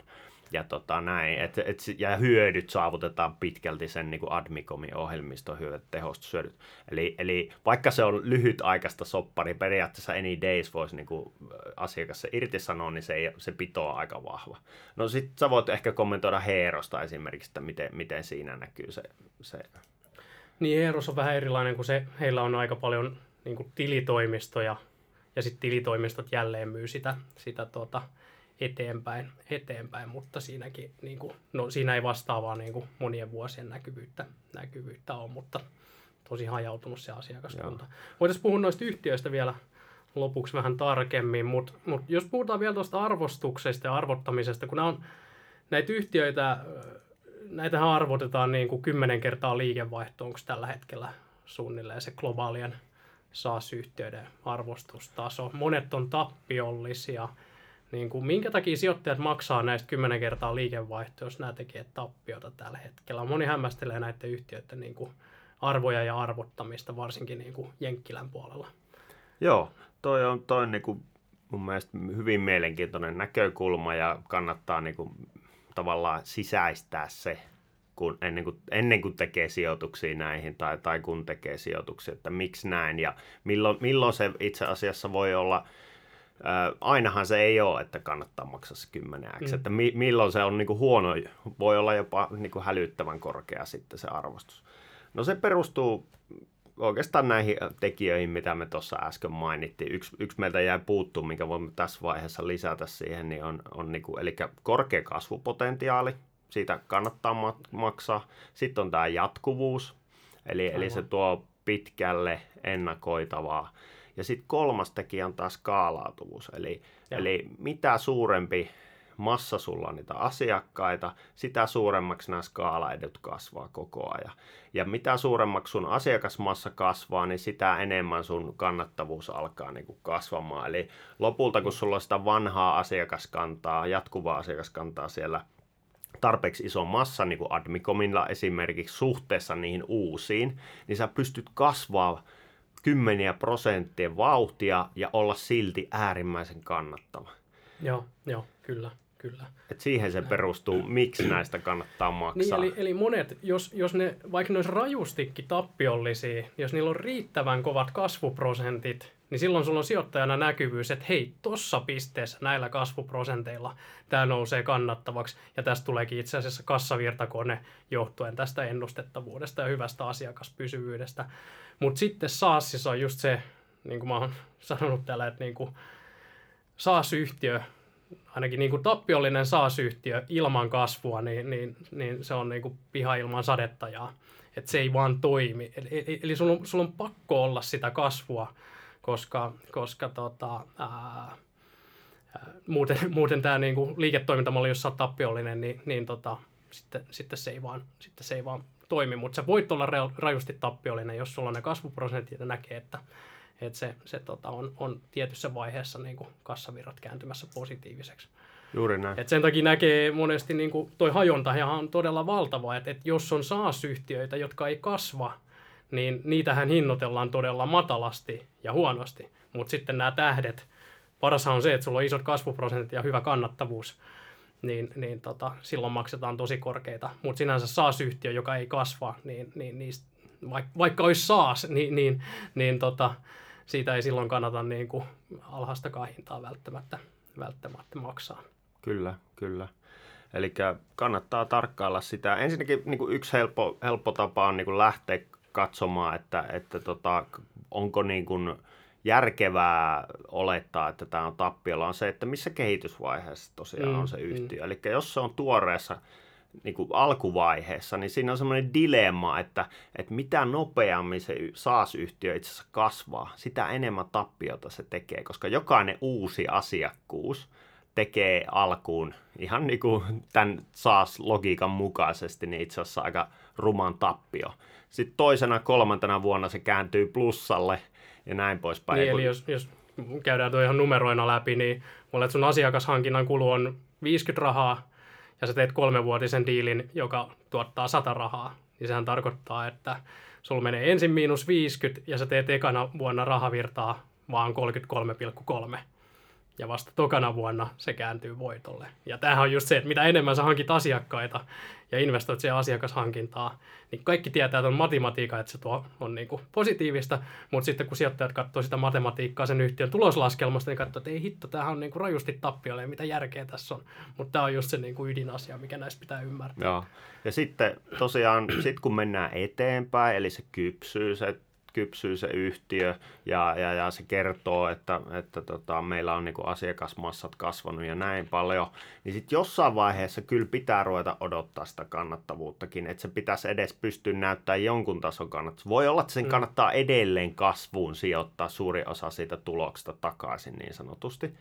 ja tota näin, et, et, ja hyödyt saavutetaan pitkälti sen niin kuin Admicomin ohjelmiston hyödyt, tehostushyödyt. Eli, eli vaikka se on lyhytaikaista soppari, niin periaatteessa any days voisi niin kuin asiakas se irtisanoa, niin se, ei, se pitoo aika vahva. No sit sä voit ehkä kommentoida Heerosta esimerkiksi, että miten, miten siinä näkyy se, se... Niin Heeros on vähän erilainen, kun se, heillä on aika paljon niin kuin tilitoimistoja, ja sitten tilitoimistot jälleen myy sitä, sitä tuota, eteenpäin, eteenpäin mutta siinäkin, niin kuin, no, siinä ei vastaavaa niin kuin monien vuosien näkyvyyttä, näkyvyyttä ole, mutta tosi hajautunut se asiakaskunta. Joo. Voitaisiin puhua noista yhtiöistä vielä lopuksi vähän tarkemmin, mutta, mutta jos puhutaan vielä tuosta arvostuksesta ja arvottamisesta, kun nämä on näitä yhtiöitä, näitähän arvotetaan niin kuin kymmenen kertaa liikevaihto, onko tällä hetkellä suunnilleen se globaalien SaaS-yhtiöiden arvostustaso. Monet on tappiollisia, niin kuin, minkä takia sijoittajat maksaa näistä kymmenen kertaa liikevaihtoa, jos nämä tekee tappiota tällä hetkellä. Moni hämmästelee näiden yhtiöiden niin kuin, arvoja ja arvottamista, varsinkin niin kuin Jenkkilän puolella. Joo, toi on, toi on niin kuin mun mielestä hyvin mielenkiintoinen näkökulma ja kannattaa niin kuin, tavallaan sisäistää se kun, ennen, kuin, ennen kuin tekee sijoituksia näihin tai, tai kun tekee sijoituksia, että miksi näin ja milloin, milloin se itse asiassa voi olla – ainahan se ei ole, että kannattaa maksaa se 10 mm. että mi- milloin se on niin kuin huono, voi olla jopa niin kuin hälyttävän korkea sitten se arvostus. No se perustuu oikeastaan näihin tekijöihin, mitä me tuossa äsken mainittiin. Yksi, yksi meiltä jäi puuttuu, minkä voimme tässä vaiheessa lisätä siihen, niin on, on niin kuin, eli korkea kasvupotentiaali, siitä kannattaa ma- maksaa. Sitten on tämä jatkuvuus, eli, eli se tuo pitkälle ennakoitavaa ja sitten kolmas tekijä on taas skaalautuvuus, eli, eli mitä suurempi massa sulla on niitä asiakkaita, sitä suuremmaksi nämä skaalaedut kasvaa koko ajan. Ja mitä suuremmaksi sun asiakasmassa kasvaa, niin sitä enemmän sun kannattavuus alkaa niin kuin kasvamaan. Eli lopulta, kun sulla on sitä vanhaa asiakaskantaa, jatkuvaa asiakaskantaa siellä tarpeeksi iso massa, niin kuin Admicomilla esimerkiksi suhteessa niihin uusiin, niin sä pystyt kasvaa kymmeniä prosenttia vauhtia ja olla silti äärimmäisen kannattava. Joo, joo, kyllä. Kyllä. Et siihen se perustuu, miksi näistä kannattaa maksaa. Niin, eli, eli monet, jos, jos ne, vaikka ne olisi rajustikin tappiollisia, jos niillä on riittävän kovat kasvuprosentit, niin silloin sulla on sijoittajana näkyvyys, että hei, tuossa pisteessä näillä kasvuprosenteilla tämä nousee kannattavaksi, ja tästä tuleekin itse asiassa kassavirtakone johtuen tästä ennustettavuudesta ja hyvästä asiakaspysyvyydestä. Mutta sitten SaaSissa on just se, niin kuin mä oon sanonut täällä, että niin kuin SaaS-yhtiö, ainakin niin kuin tappiollinen SaaS-yhtiö ilman kasvua, niin, niin, niin se on niin kuin piha ilman sadettajaa. Että se ei vaan toimi. Eli, eli, sulla, on, sulla on pakko olla sitä kasvua, koska, koska tota, ää, muuten, muuten tämä niinku liiketoimintamalli, jos sä oot tappiollinen, niin, niin tota, sitten, sitten, se ei vaan, sitten se ei vaan toimi. Mutta sä voit olla rajusti tappiollinen, jos sulla on ne kasvuprosentit ja näkee, että, että se, se tota, on, on tietyssä vaiheessa niin kuin kassavirrat kääntymässä positiiviseksi. Juuri näin. Et sen takia näkee monesti niin kuin toi hajonta on todella valtava, että, että jos on SaaS-yhtiöitä, jotka ei kasva, niin niitähän hinnoitellaan todella matalasti ja huonosti. Mutta sitten nämä tähdet, parashan on se, että sulla on isot kasvuprosentit ja hyvä kannattavuus, niin, niin tota, silloin maksetaan tosi korkeita. Mutta sinänsä SaaS-yhtiö, joka ei kasva, niin, niin niistä, vaikka, vaikka olisi SaaS, niin, niin, niin tota, siitä ei silloin kannata niin kuin alhaistakaan hintaa välttämättä, välttämättä maksaa. Kyllä, kyllä. Eli kannattaa tarkkailla sitä. Ensinnäkin niin kuin yksi helppo, helppo tapa on niin kuin lähteä katsomaan, että, että tota, onko niin kuin järkevää olettaa, että tämä on tappiolla, on se, että missä kehitysvaiheessa tosiaan mm, on se mm. yhtiö. Mm. Eli jos se on tuoreessa niin kuin alkuvaiheessa, niin siinä on semmoinen dilemma, että, että mitä nopeammin se SaaS-yhtiö itse asiassa kasvaa, sitä enemmän tappiota se tekee, koska jokainen uusi asiakkuus tekee alkuun ihan niin kuin tämän SaaS-logiikan mukaisesti, niin itse asiassa aika ruman tappio. Sitten toisena, kolmantena vuonna se kääntyy plussalle ja näin poispäin. Niin, eli jos, jos käydään tuo ihan numeroina läpi, niin mulle sun asiakashankinnan kulu on 50 rahaa ja sä teet kolmenvuotisen diilin, joka tuottaa 100 rahaa, niin sehän tarkoittaa, että sulla menee ensin miinus 50 ja sä teet ekana vuonna rahavirtaa vaan 33,3 ja vasta tokana vuonna se kääntyy voitolle. Ja tämähän on just se, että mitä enemmän sä hankit asiakkaita ja investoit siihen asiakashankintaa, niin kaikki tietää tuon matematiikan, että se tuo on niin kuin positiivista, mutta sitten kun sijoittajat katsoo sitä matematiikkaa sen yhtiön tuloslaskelmasta, niin katsoo, että ei hitto, tämähän on niin kuin rajusti tappiolle mitä järkeä tässä on. Mutta tämä on just se niin kuin ydinasia, mikä näistä pitää ymmärtää. Joo. Ja sitten tosiaan, sit kun mennään eteenpäin, eli se kypsyy, se kypsyy se yhtiö ja, ja, ja se kertoo, että, että tota, meillä on niinku asiakasmassat kasvanut ja näin paljon, niin sitten jossain vaiheessa kyllä pitää ruveta odottaa sitä kannattavuuttakin, että se pitäisi edes pystyä näyttämään jonkun tason kannattavuutta. Voi olla, että sen mm. kannattaa edelleen kasvuun sijoittaa suuri osa siitä tuloksesta takaisin niin sanotusti.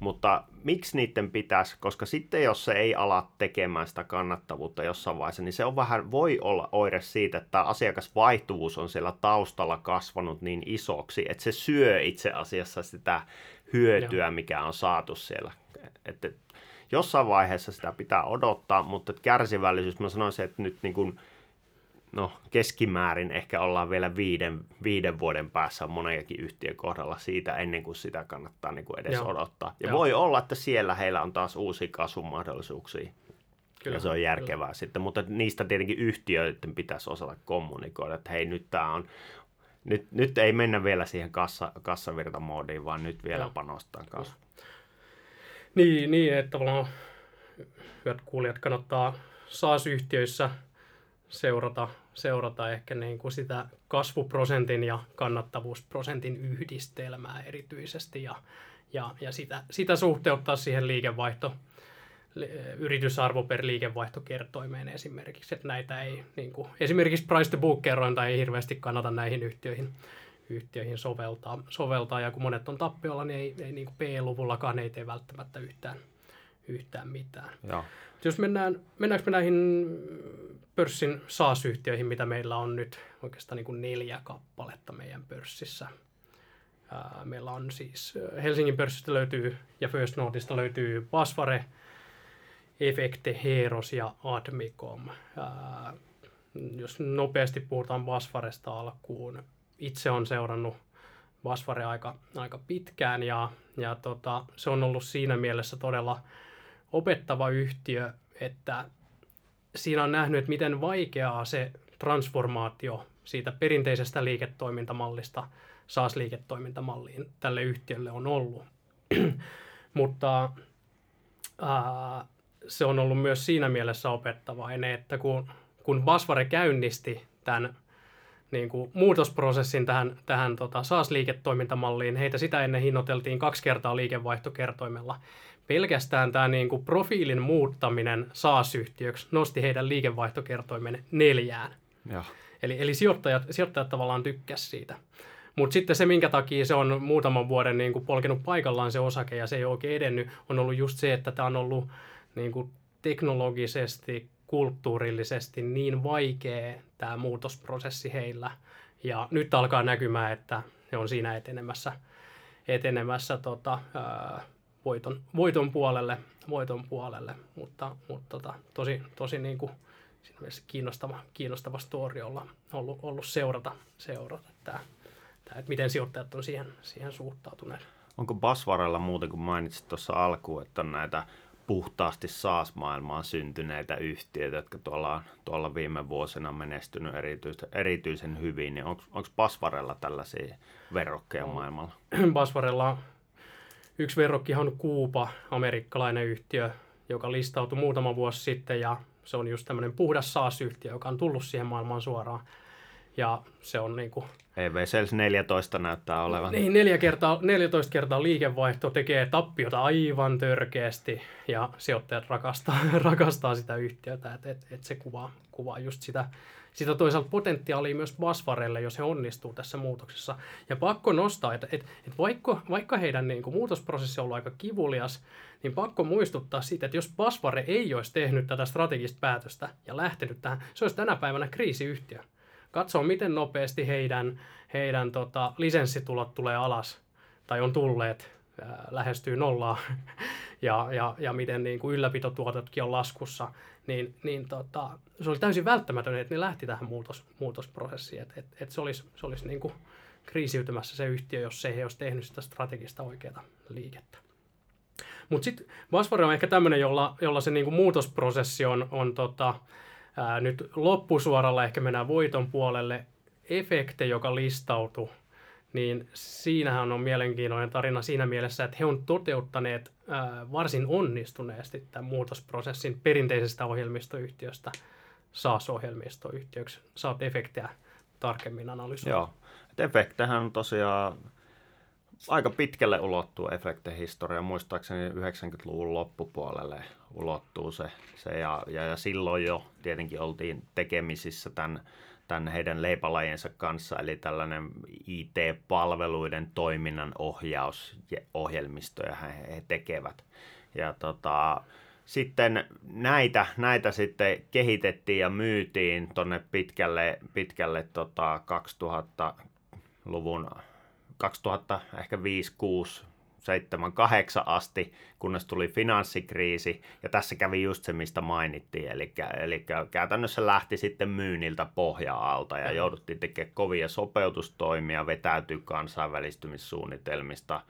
Mutta miksi niiden pitäisi, koska sitten jos se ei ala tekemään sitä kannattavuutta jossain vaiheessa, niin se on vähän, voi olla oire siitä, että asiakasvaihtuvuus on siellä taustalla kasvanut niin isoksi, että se syö itse asiassa sitä hyötyä, mikä on saatu siellä. Että jossain vaiheessa sitä pitää odottaa, mutta kärsivällisyys, mä sanoisin, että nyt niin kuin no keskimäärin ehkä ollaan vielä viiden, viiden vuoden päässä monenkin yhtiön kohdalla siitä ennen kuin sitä kannattaa niin kuin edes Joo. odottaa. Ja Joo. voi olla, että siellä heillä on taas uusia kasvumahdollisuuksia. Kyllä, ja se on järkevää kyllä. sitten, mutta niistä tietenkin yhtiöiden pitäisi osata kommunikoida, että hei nyt tämä on, nyt, nyt ei mennä vielä siihen kassa, kassavirtamoodiin, vaan nyt vielä Joo. panostaa. Niin, niin, että tavallaan hyvät kuulijat kannattaa SaaS-yhtiöissä seurata seurata ehkä niin kuin sitä kasvuprosentin ja kannattavuusprosentin yhdistelmää erityisesti ja, ja, ja sitä, sitä suhteuttaa siihen liikevaihto, yritysarvo per liikevaihtokertoimeen esimerkiksi, että näitä ei, niin kuin, esimerkiksi price to book kerrointa ei hirveästi kannata näihin yhtiöihin, yhtiöihin soveltaa, soveltaa, ja kun monet on tappiolla, niin ei, ei niin kuin P-luvullakaan ei tee välttämättä yhtään, yhtään mitään. Joo. Jos mennään, mennäänkö me näihin pörssin SaaS-yhtiöihin, mitä meillä on nyt oikeastaan niin kuin neljä kappaletta meidän pörssissä. Meillä on siis Helsingin pörssistä löytyy ja First Northista löytyy Basvare, Efekte, Heros ja Admicom. Jos nopeasti puhutaan Basvaresta alkuun, itse on seurannut Basvare aika, aika pitkään ja, ja tota, se on ollut siinä mielessä todella opettava yhtiö, että siinä on nähnyt, että miten vaikeaa se transformaatio siitä perinteisestä liiketoimintamallista SaaS-liiketoimintamalliin tälle yhtiölle on ollut. Mutta ää, se on ollut myös siinä mielessä opettavainen, että kun, kun Basvare käynnisti tämän niin kuin muutosprosessin tähän, tähän tota SaaS-liiketoimintamalliin, heitä sitä ennen hinnoiteltiin kaksi kertaa liikevaihtokertoimella. Pelkästään tämä niin kuin profiilin muuttaminen SaaS-yhtiöksi nosti heidän liikevaihtokertoimen neljään. Ja. Eli, eli sijoittajat, sijoittajat tavallaan tykkäsivät siitä. Mutta sitten se, minkä takia se on muutaman vuoden niin kuin polkenut paikallaan se osake ja se ei oikein edennyt, on ollut just se, että tämä on ollut niin kuin teknologisesti, kulttuurillisesti niin vaikea tämä muutosprosessi heillä. Ja nyt alkaa näkymään, että ne on siinä etenemässä, etenemässä tota, ää, voiton, voiton, puolelle, voiton puolelle. Mutta, mutta tota, tosi, tosi niin kuin, siinä mielessä kiinnostava, kiinnostava story olla ollut, ollut seurata, seurata tämä, tämä, että miten sijoittajat on siihen, siihen suhtautuneet. Onko Basvarella muuten, kun mainitsit tuossa alkuun, että on näitä puhtaasti SaaS-maailmaan syntyneitä yhtiöitä, jotka tuolla, tuolla viime vuosina on menestynyt erityisen, erityisen hyvin, niin onko Basvarella tällaisia verrokkeja maailmalla? Basvarella yksi verrokki on Kuupa, amerikkalainen yhtiö, joka listautui muutama vuosi sitten ja se on just tämmöinen puhdas SaaS-yhtiö, joka on tullut siihen maailmaan suoraan. Ja se on niin kuin... EV Sales 14 näyttää olevan. Niin, neljä kertaa, 14 kertaa liikevaihto tekee tappiota aivan törkeästi ja sijoittajat rakastaa, rakastaa sitä yhtiötä, että et, et se kuvaa, kuvaa just sitä, sitä toisaalta potentiaalia myös Basvarelle, jos he onnistuu tässä muutoksessa. Ja pakko nostaa, että, että, että vaikka, vaikka heidän niin kuin, muutosprosessi on ollut aika kivulias, niin pakko muistuttaa siitä, että jos Basvare ei olisi tehnyt tätä strategista päätöstä ja lähtenyt tähän, se olisi tänä päivänä kriisiyhtiö. Katsoo, miten nopeasti heidän, heidän tota, lisenssitulot tulee alas tai on tulleet, ää, lähestyy nollaa ja, ja, ja miten niin kuin ylläpitotuototkin on laskussa, niin, niin tota, se oli täysin välttämätöntä, että ne lähti tähän muutos, muutosprosessiin. Että et, et se olisi, se olisi niin kuin kriisiytymässä se yhtiö, jos ei he olisi tehnyt sitä strategista oikeaa liikettä. Mutta sitten Vasvari on ehkä tämmöinen, jolla, jolla se niinku muutosprosessi on, on tota, ää, nyt loppusuoralla ehkä mennään voiton puolelle. Efekte, joka listautuu, niin siinähän on mielenkiintoinen tarina siinä mielessä, että he on toteuttaneet ää, varsin onnistuneesti tämän muutosprosessin perinteisestä ohjelmistoyhtiöstä SaaS-ohjelmistoyhtiöksi. Saat efektejä tarkemmin analysoida. Joo, efektejä on tosiaan aika pitkälle ulottuu efektihistoria. Muistaakseni 90-luvun loppupuolelle ulottuu se. se ja, ja, ja, silloin jo tietenkin oltiin tekemisissä tämän, tämän heidän leipälajensa kanssa, eli tällainen IT-palveluiden toiminnan ohjaus ja ohjelmistoja he, tekevät. Ja tota, sitten näitä, näitä sitten kehitettiin ja myytiin tuonne pitkälle, pitkälle tota 2000-luvun 2000 ehkä 5, 6, 7, 8 asti, kunnes tuli finanssikriisi, ja tässä kävi just se, mistä mainittiin, eli, eli käytännössä lähti sitten myynniltä pohja-alta, ja jouduttiin tekemään kovia sopeutustoimia, vetäytyy kansainvälistymissuunnitelmista,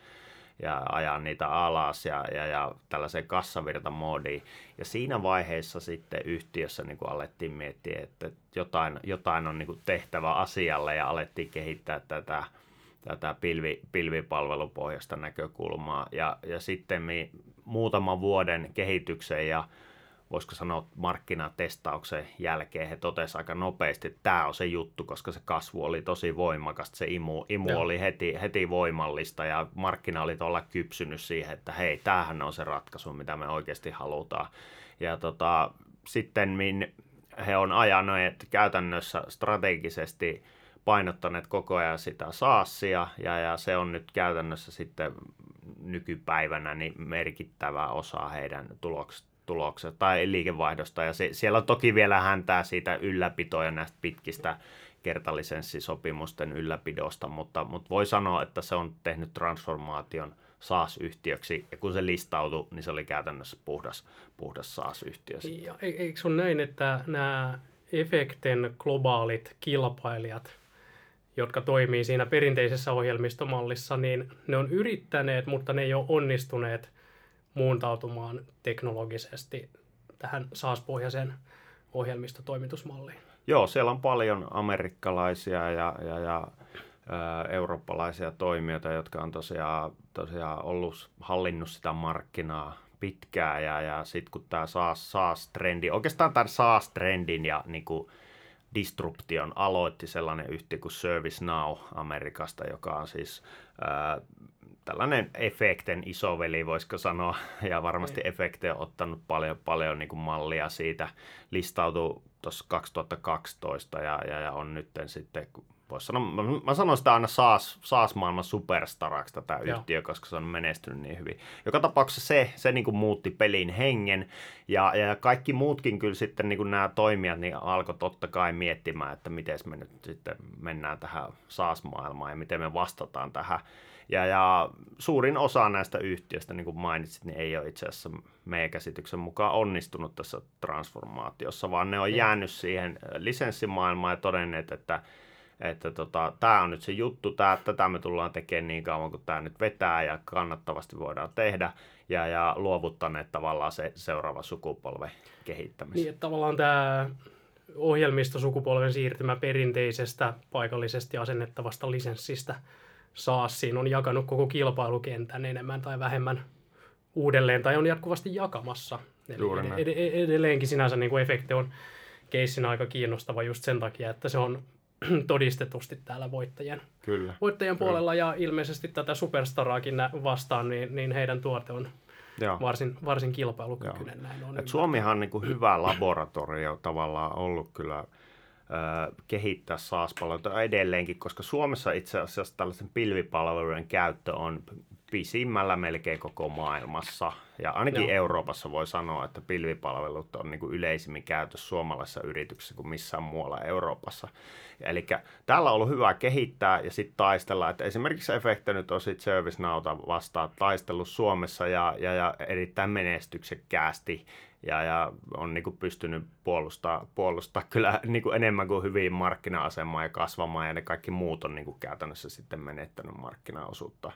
ja ajaa niitä alas ja, ja, ja tällaiseen kassavirtamoodiin. Ja siinä vaiheessa sitten yhtiössä niin kuin alettiin miettiä, että jotain, jotain on niin kuin tehtävä asialle ja alettiin kehittää tätä tätä pilvi, pilvipalvelupohjasta näkökulmaa. Ja, ja sitten muutaman vuoden kehityksen ja voisiko sanoa markkinatestauksen jälkeen he totesivat aika nopeasti, että tämä on se juttu, koska se kasvu oli tosi voimakas, se imu, imu oli heti, heti voimallista ja markkina oli tuolla kypsynyt siihen, että hei, tämähän on se ratkaisu, mitä me oikeasti halutaan. Ja tota, sitten he on ajaneet käytännössä strategisesti painottaneet koko ajan sitä saassia ja, ja se on nyt käytännössä sitten nykypäivänä niin merkittävä osa heidän tuloksesta tuloksesta tai liikevaihdosta. Ja se, siellä on toki vielä häntää siitä ylläpitoja näistä pitkistä kertalisenssisopimusten ylläpidosta, mutta, mutta voi sanoa, että se on tehnyt transformaation SaaS-yhtiöksi, ja kun se listautui, niin se oli käytännössä puhdas, puhdas SaaS-yhtiö. Ja, eikö on näin, että nämä Efekten globaalit kilpailijat – jotka toimii siinä perinteisessä ohjelmistomallissa, niin ne on yrittäneet, mutta ne ei ole onnistuneet muuntautumaan teknologisesti tähän SaaS-pohjaiseen ohjelmistotoimitusmalliin. Joo, siellä on paljon amerikkalaisia ja, ja, ja ä, eurooppalaisia toimijoita, jotka on tosiaan, tosiaan ollut hallinnut sitä markkinaa pitkään ja, ja sitten kun tämä SaaS, SaaS-trendi, oikeastaan tämän SaaS-trendin ja niin kuin, disruption aloitti sellainen yhtiö kuin ServiceNow Amerikasta, joka on siis ää, tällainen efekten isoveli, voisiko sanoa, ja varmasti mm. efekte on ottanut paljon, paljon niin kuin mallia siitä, listautui tuossa 2012 ja, ja, ja on nyt sitten, voisi sanoa, mä, mä sanon sitä aina SaaS, SaaS-maailman superstaraksi tätä Joo. yhtiö, koska se on menestynyt niin hyvin. Joka tapauksessa se, se niin kuin muutti pelin hengen ja, ja kaikki muutkin kyllä sitten niin kuin nämä toimijat niin alkoi totta kai miettimään, että miten me nyt sitten mennään tähän SaaS-maailmaan ja miten me vastataan tähän. Ja, ja suurin osa näistä yhtiöistä, niin kuin mainitsit, niin ei ole itse asiassa meidän käsityksen mukaan onnistunut tässä transformaatiossa, vaan ne on jäänyt siihen lisenssimaailmaan ja todenneet, että että tota, tämä on nyt se juttu, tää, tätä me tullaan tekemään niin kauan kuin tämä nyt vetää ja kannattavasti voidaan tehdä ja, ja luovuttaneet tavallaan se seuraava sukupolven kehittämisen. Niin, tavallaan tämä ohjelmistosukupolven siirtymä perinteisestä paikallisesti asennettavasta lisenssistä SaaSiin on jakanut koko kilpailukentän enemmän tai vähemmän uudelleen tai on jatkuvasti jakamassa. Eli ed- ed- edelleenkin sinänsä niin kuin efekti on keissinä aika kiinnostava just sen takia, että se on todistetusti täällä voittajien, Kyllä. voittajien Kyllä. puolella ja ilmeisesti tätä Superstaraakin vastaan, niin, niin heidän tuote on Joo. varsin, varsin kilpailukykyinen. Näin on Et Suomihan on niin kuin hyvä laboratorio tavallaan ollut kyllä kehittää SaaS-palveluita edelleenkin, koska Suomessa itse asiassa tällaisen pilvipalveluiden käyttö on pisimmällä melkein koko maailmassa. Ja ainakin Joo. Euroopassa voi sanoa, että pilvipalvelut on niin kuin yleisimmin käytössä suomalaisessa yrityksessä kuin missään muualla Euroopassa. Eli täällä on ollut hyvä kehittää ja sitten taistella, että esimerkiksi Efekte nyt on sitten ServiceNowta vastaan taistellut Suomessa ja, ja, ja erittäin menestyksekkäästi ja, ja on niin kuin pystynyt puolustaa, puolustaa kyllä niin kuin enemmän kuin hyvin markkina-asemaa ja kasvamaan ja ne kaikki muut on niin kuin käytännössä sitten menettänyt markkinaosuutta.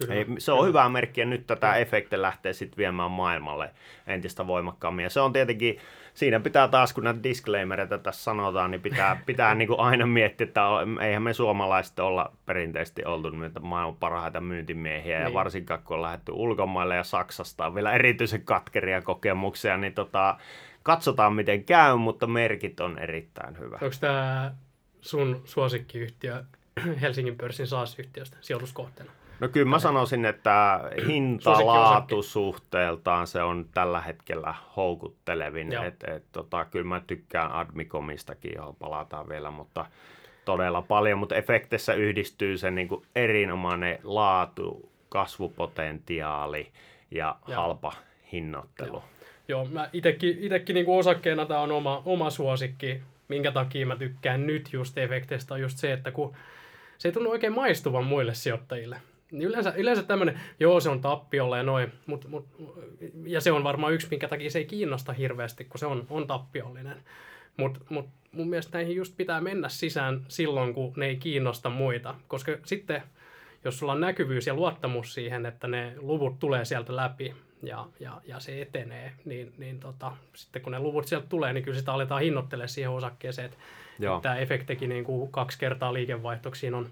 Kyllä. Ei, se on hyvä merkki ja nyt tätä efektiä lähtee sitten viemään maailmalle entistä voimakkaammin. Ja se on tietenkin, siinä pitää taas, kun näitä disclaimereita tässä sanotaan, niin pitää, pitää niin kuin aina miettiä, että eihän me suomalaiset olla perinteisesti oltu maailman parhaita myyntimiehiä. Niin. Ja varsinkaan kun on lähdetty ulkomaille ja Saksasta on vielä erityisen katkeria kokemuksia, niin tota, katsotaan miten käy, mutta merkit on erittäin hyvä. Onko tämä sun suosikkiyhtiö Helsingin pörssin SaaS-yhtiöstä sijoituskohteena? No kyllä mä sanoisin, että hinta-laatu-suhteeltaan se on tällä hetkellä houkuttelevin. Et, et, tota, kyllä mä tykkään Admicomistakin, johon palataan vielä, mutta todella paljon. Mutta efektissä yhdistyy se niin kuin erinomainen laatu, kasvupotentiaali ja Joo. halpa hinnoittelu. Joo, Joo mä itekin, itekin niin kuin osakkeena tämä on oma, oma suosikki. Minkä takia mä tykkään nyt just efekteistä on just se, että kun se ei tunnu oikein maistuvan muille sijoittajille. Niin yleensä, yleensä tämmöinen, joo se on tappiolla ja noin, mut, mut, ja se on varmaan yksi, minkä takia se ei kiinnosta hirveästi, kun se on, on tappiollinen. Mutta mut, mun mielestä näihin just pitää mennä sisään silloin, kun ne ei kiinnosta muita, koska sitten jos sulla on näkyvyys ja luottamus siihen, että ne luvut tulee sieltä läpi ja, ja, ja se etenee, niin, niin tota, sitten kun ne luvut sieltä tulee, niin kyllä sitä aletaan hinnoittelemaan siihen osakkeeseen, että, että tämä efektikin niin kuin kaksi kertaa liikevaihtoksiin on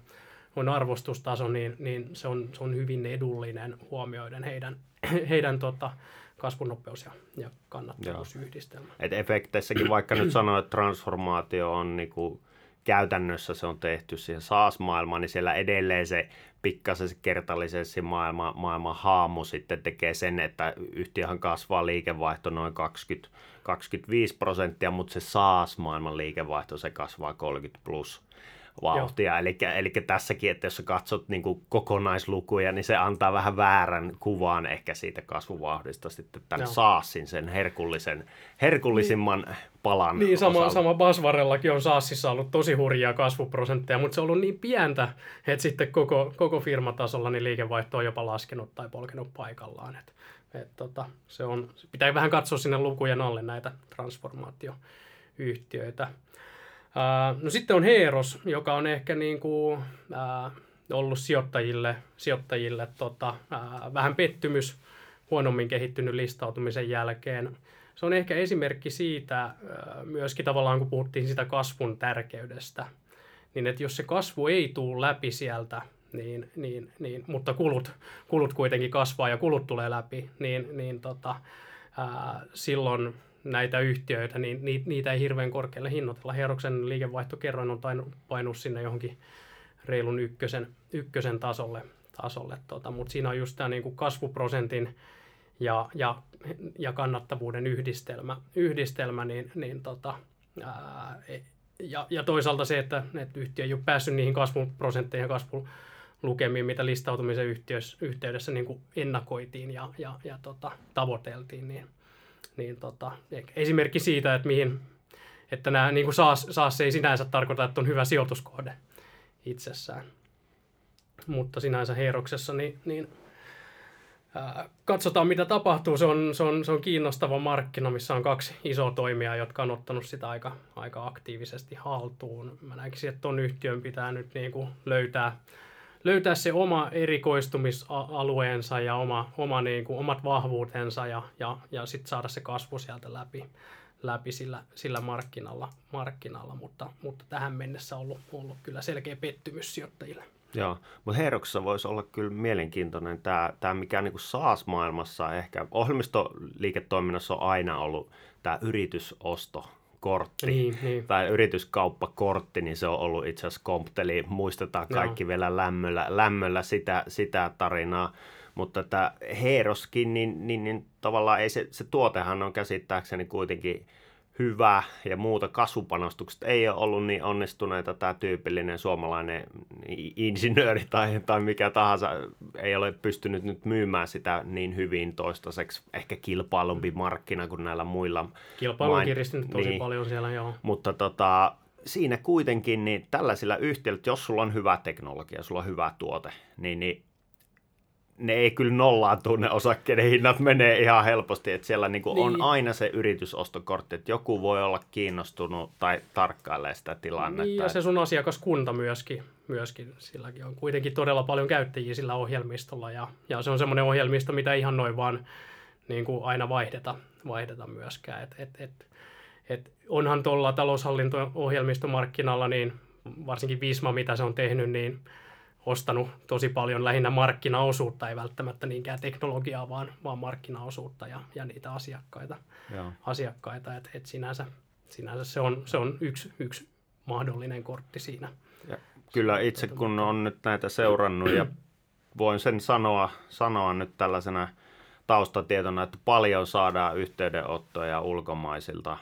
on arvostustaso, niin, niin se, on, se on hyvin edullinen huomioiden heidän, heidän tota, kasvunopeus ja, ja kannattavuusyhdistelmä. Et efekteissäkin, vaikka nyt sanoo, että transformaatio on niinku, käytännössä se on tehty siihen SaaS-maailmaan, niin siellä edelleen se pikkasen se kertallisesti maailma, maailman haamu sitten tekee sen, että yhtiöhän kasvaa liikevaihto noin 20, 25 prosenttia, mutta se SaaS-maailman liikevaihto se kasvaa 30 plus vauhtia. Eli, eli tässäkin, että jos katsot niin kuin kokonaislukuja, niin se antaa vähän väärän kuvan ehkä siitä kasvuvauhdista sitten tämän Joo. Saasin, sen herkullisen, herkullisimman niin, palan Niin, sama, sama Basvarellakin on Saassissa ollut tosi hurjia kasvuprosentteja, mutta se on ollut niin pientä, että sitten koko, koko firmatasolla niin liikevaihto on jopa laskenut tai polkenut paikallaan. Et, et, tota, se on, pitää vähän katsoa sinne lukujen alle näitä transformaatioyhtiöitä. No sitten on Heeros, joka on ehkä niin kuin, ollut sijoittajille, sijoittajille tota, vähän pettymys, huonommin kehittynyt listautumisen jälkeen. Se on ehkä esimerkki siitä myöskin tavallaan, kun puhuttiin sitä kasvun tärkeydestä, niin että jos se kasvu ei tule läpi sieltä, niin, niin, niin, mutta kulut, kulut kuitenkin kasvaa ja kulut tulee läpi, niin, niin tota, ää, silloin näitä yhtiöitä, niin niitä ei hirveän korkealle hinnoitella. Heroksen liikevaihtokerroin on painunut sinne johonkin reilun ykkösen, ykkösen tasolle, tasolle tota, mutta siinä on just tämä niinku kasvuprosentin ja, ja, ja kannattavuuden yhdistelmä, yhdistelmä niin, niin tota, ää, e, ja, ja toisaalta se, että, että yhtiö ei ole päässyt niihin kasvuprosentteihin ja kasvulukemiin, mitä listautumisen yhteydessä, yhteydessä niin kuin ennakoitiin ja, ja, ja tota, tavoiteltiin, niin, niin tota, esimerkki siitä, että mihin, että nämä niin kuin saas, saas ei sinänsä tarkoita, että on hyvä sijoituskohde itsessään. Mutta sinänsä Heeroksessa niin, niin ää, katsotaan mitä tapahtuu. Se on, se, on, se on kiinnostava markkina, missä on kaksi isoa toimijaa, jotka on ottanut sitä aika, aika aktiivisesti haltuun. Mä näkisin, että tuon yhtiön pitää nyt niin kuin löytää, löytää se oma erikoistumisalueensa ja oma, oma niin kuin, omat vahvuutensa ja, ja, ja sitten saada se kasvu sieltä läpi läpi sillä, sillä markkinalla, markkinalla. Mutta, mutta tähän mennessä on ollut, ollut kyllä selkeä pettymys sijoittajille. Joo, mutta Heeroksessa voisi olla kyllä mielenkiintoinen tämä, tämä mikä niin kuin SaaS-maailmassa. Ehkä, ohjelmistoliiketoiminnassa on aina ollut tämä yritysosto, kortti niin, niin. tai yrityskauppakortti, niin se on ollut itse asiassa Compteli, muistetaan kaikki Joo. vielä lämmöllä, lämmöllä sitä, sitä tarinaa, mutta tämä Heeroskin, niin, niin, niin tavallaan ei se, se tuotehan on käsittääkseni kuitenkin hyvä ja muuta kasvupanostukset ei ole ollut niin onnistuneita. Tämä tyypillinen suomalainen insinööri tai, tai mikä tahansa ei ole pystynyt nyt myymään sitä niin hyvin toistaiseksi. Ehkä kilpailumpi markkina kuin näillä muilla. Kilpailu on kiristynyt tosi niin, paljon siellä, joo. Mutta tota, siinä kuitenkin niin tällaisilla yhtiöillä, jos sulla on hyvä teknologia, sulla on hyvä tuote, niin, niin ne ei kyllä nollaantu ne osakkeiden hinnat menee ihan helposti, että siellä niinku niin. on aina se yritysostokortti, että joku voi olla kiinnostunut tai tarkkailee sitä tilannetta. Niin, ja se sun asiakaskunta myöskin, myöskin, silläkin on kuitenkin todella paljon käyttäjiä sillä ohjelmistolla, ja, ja se on semmoinen ohjelmisto, mitä ihan noin vaan niin kuin aina vaihdeta, vaihdeta myöskään, et, et, et, et onhan tuolla taloushallinto-ohjelmistomarkkinalla, niin varsinkin Visma, mitä se on tehnyt, niin ostanut tosi paljon lähinnä markkinaosuutta, ei välttämättä niinkään teknologiaa, vaan, vaan markkinaosuutta ja, ja niitä asiakkaita. Joo. asiakkaita. Et, et sinänsä, sinänsä se on, se on yksi, yksi mahdollinen kortti siinä. Ja kyllä itse kun on nyt näitä seurannut ja voin sen sanoa, sanoa nyt tällaisena taustatietona, että paljon saadaan yhteydenottoja ulkomaisilta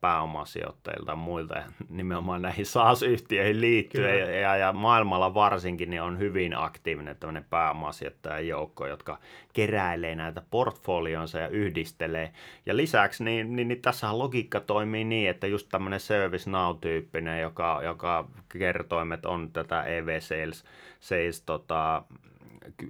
pääomasijoittajilta ja muilta nimenomaan näihin SaaS-yhtiöihin liittyen ja, ja, ja maailmalla varsinkin niin on hyvin aktiivinen tämmöinen pääomasijoittajajoukko, jotka keräilee näitä portfolionsa ja yhdistelee. Ja lisäksi niin, niin, niin tässähän logiikka toimii niin, että just tämmöinen Service Now-tyyppinen, joka, joka kertoimet on tätä EV Sales, sales tota,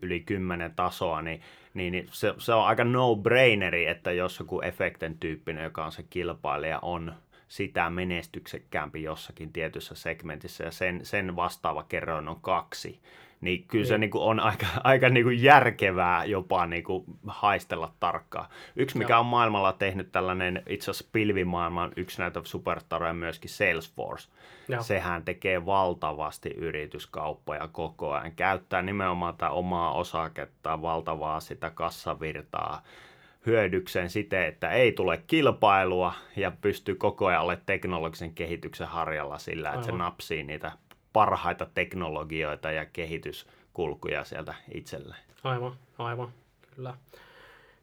yli 10 tasoa, niin niin, niin se, se on aika no-braineri, että jos joku efekten tyyppinen, joka on se kilpailija, on sitä menestyksekkäämpi jossakin tietyssä segmentissä ja sen, sen vastaava kerroin on kaksi, niin kyllä se niin kuin on aika, aika niin kuin järkevää jopa niin kuin haistella tarkkaan. Yksi, mikä Joo. on maailmalla tehnyt tällainen itse asiassa pilvimaailman yksi näitä superstaroja myöskin Salesforce. Joo. Sehän tekee valtavasti yrityskauppoja koko ajan. Käyttää nimenomaan tätä omaa osaketta, valtavaa sitä kassavirtaa hyödykseen siten, että ei tule kilpailua ja pystyy koko ajan olemaan teknologisen kehityksen harjalla sillä, että Aivan. se napsii niitä parhaita teknologioita ja kehityskulkuja sieltä itselleen. Aivan, aivan, kyllä.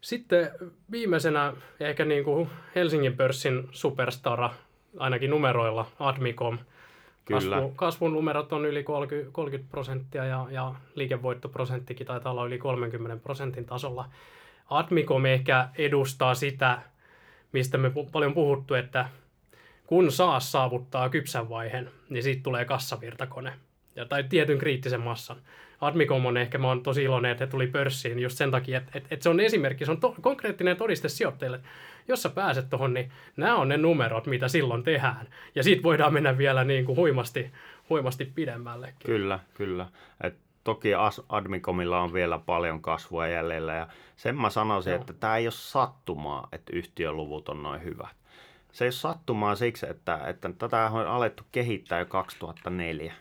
Sitten viimeisenä ehkä niin kuin Helsingin pörssin superstara, ainakin numeroilla, Admicom. Kyllä. Kasvu, kasvun numerot on yli 30, 30 prosenttia ja, ja liikevoittoprosenttikin taitaa olla yli 30 prosentin tasolla. Admicom ehkä edustaa sitä, mistä me paljon puhuttu, että kun saas saavuttaa kypsän vaiheen, niin siitä tulee kassavirtakone. Ja, tai tietyn kriittisen massan. Admicom on ehkä, mä oon tosi iloinen, että he tuli pörssiin just sen takia, että, että, että se on esimerkki, se on to, konkreettinen todiste sijoittajille. Jos sä pääset tuohon, niin nämä on ne numerot, mitä silloin tehdään. Ja siitä voidaan mennä vielä niin kuin huimasti, huimasti pidemmällekin. Kyllä, kyllä. Et toki Admicomilla on vielä paljon kasvua jäljellä ja sen mä sanoisin, Joo. että tämä ei ole sattumaa, että yhtiön luvut on noin hyvät. Se ei ole sattumaa siksi, että, että tätä on alettu kehittää jo 2004.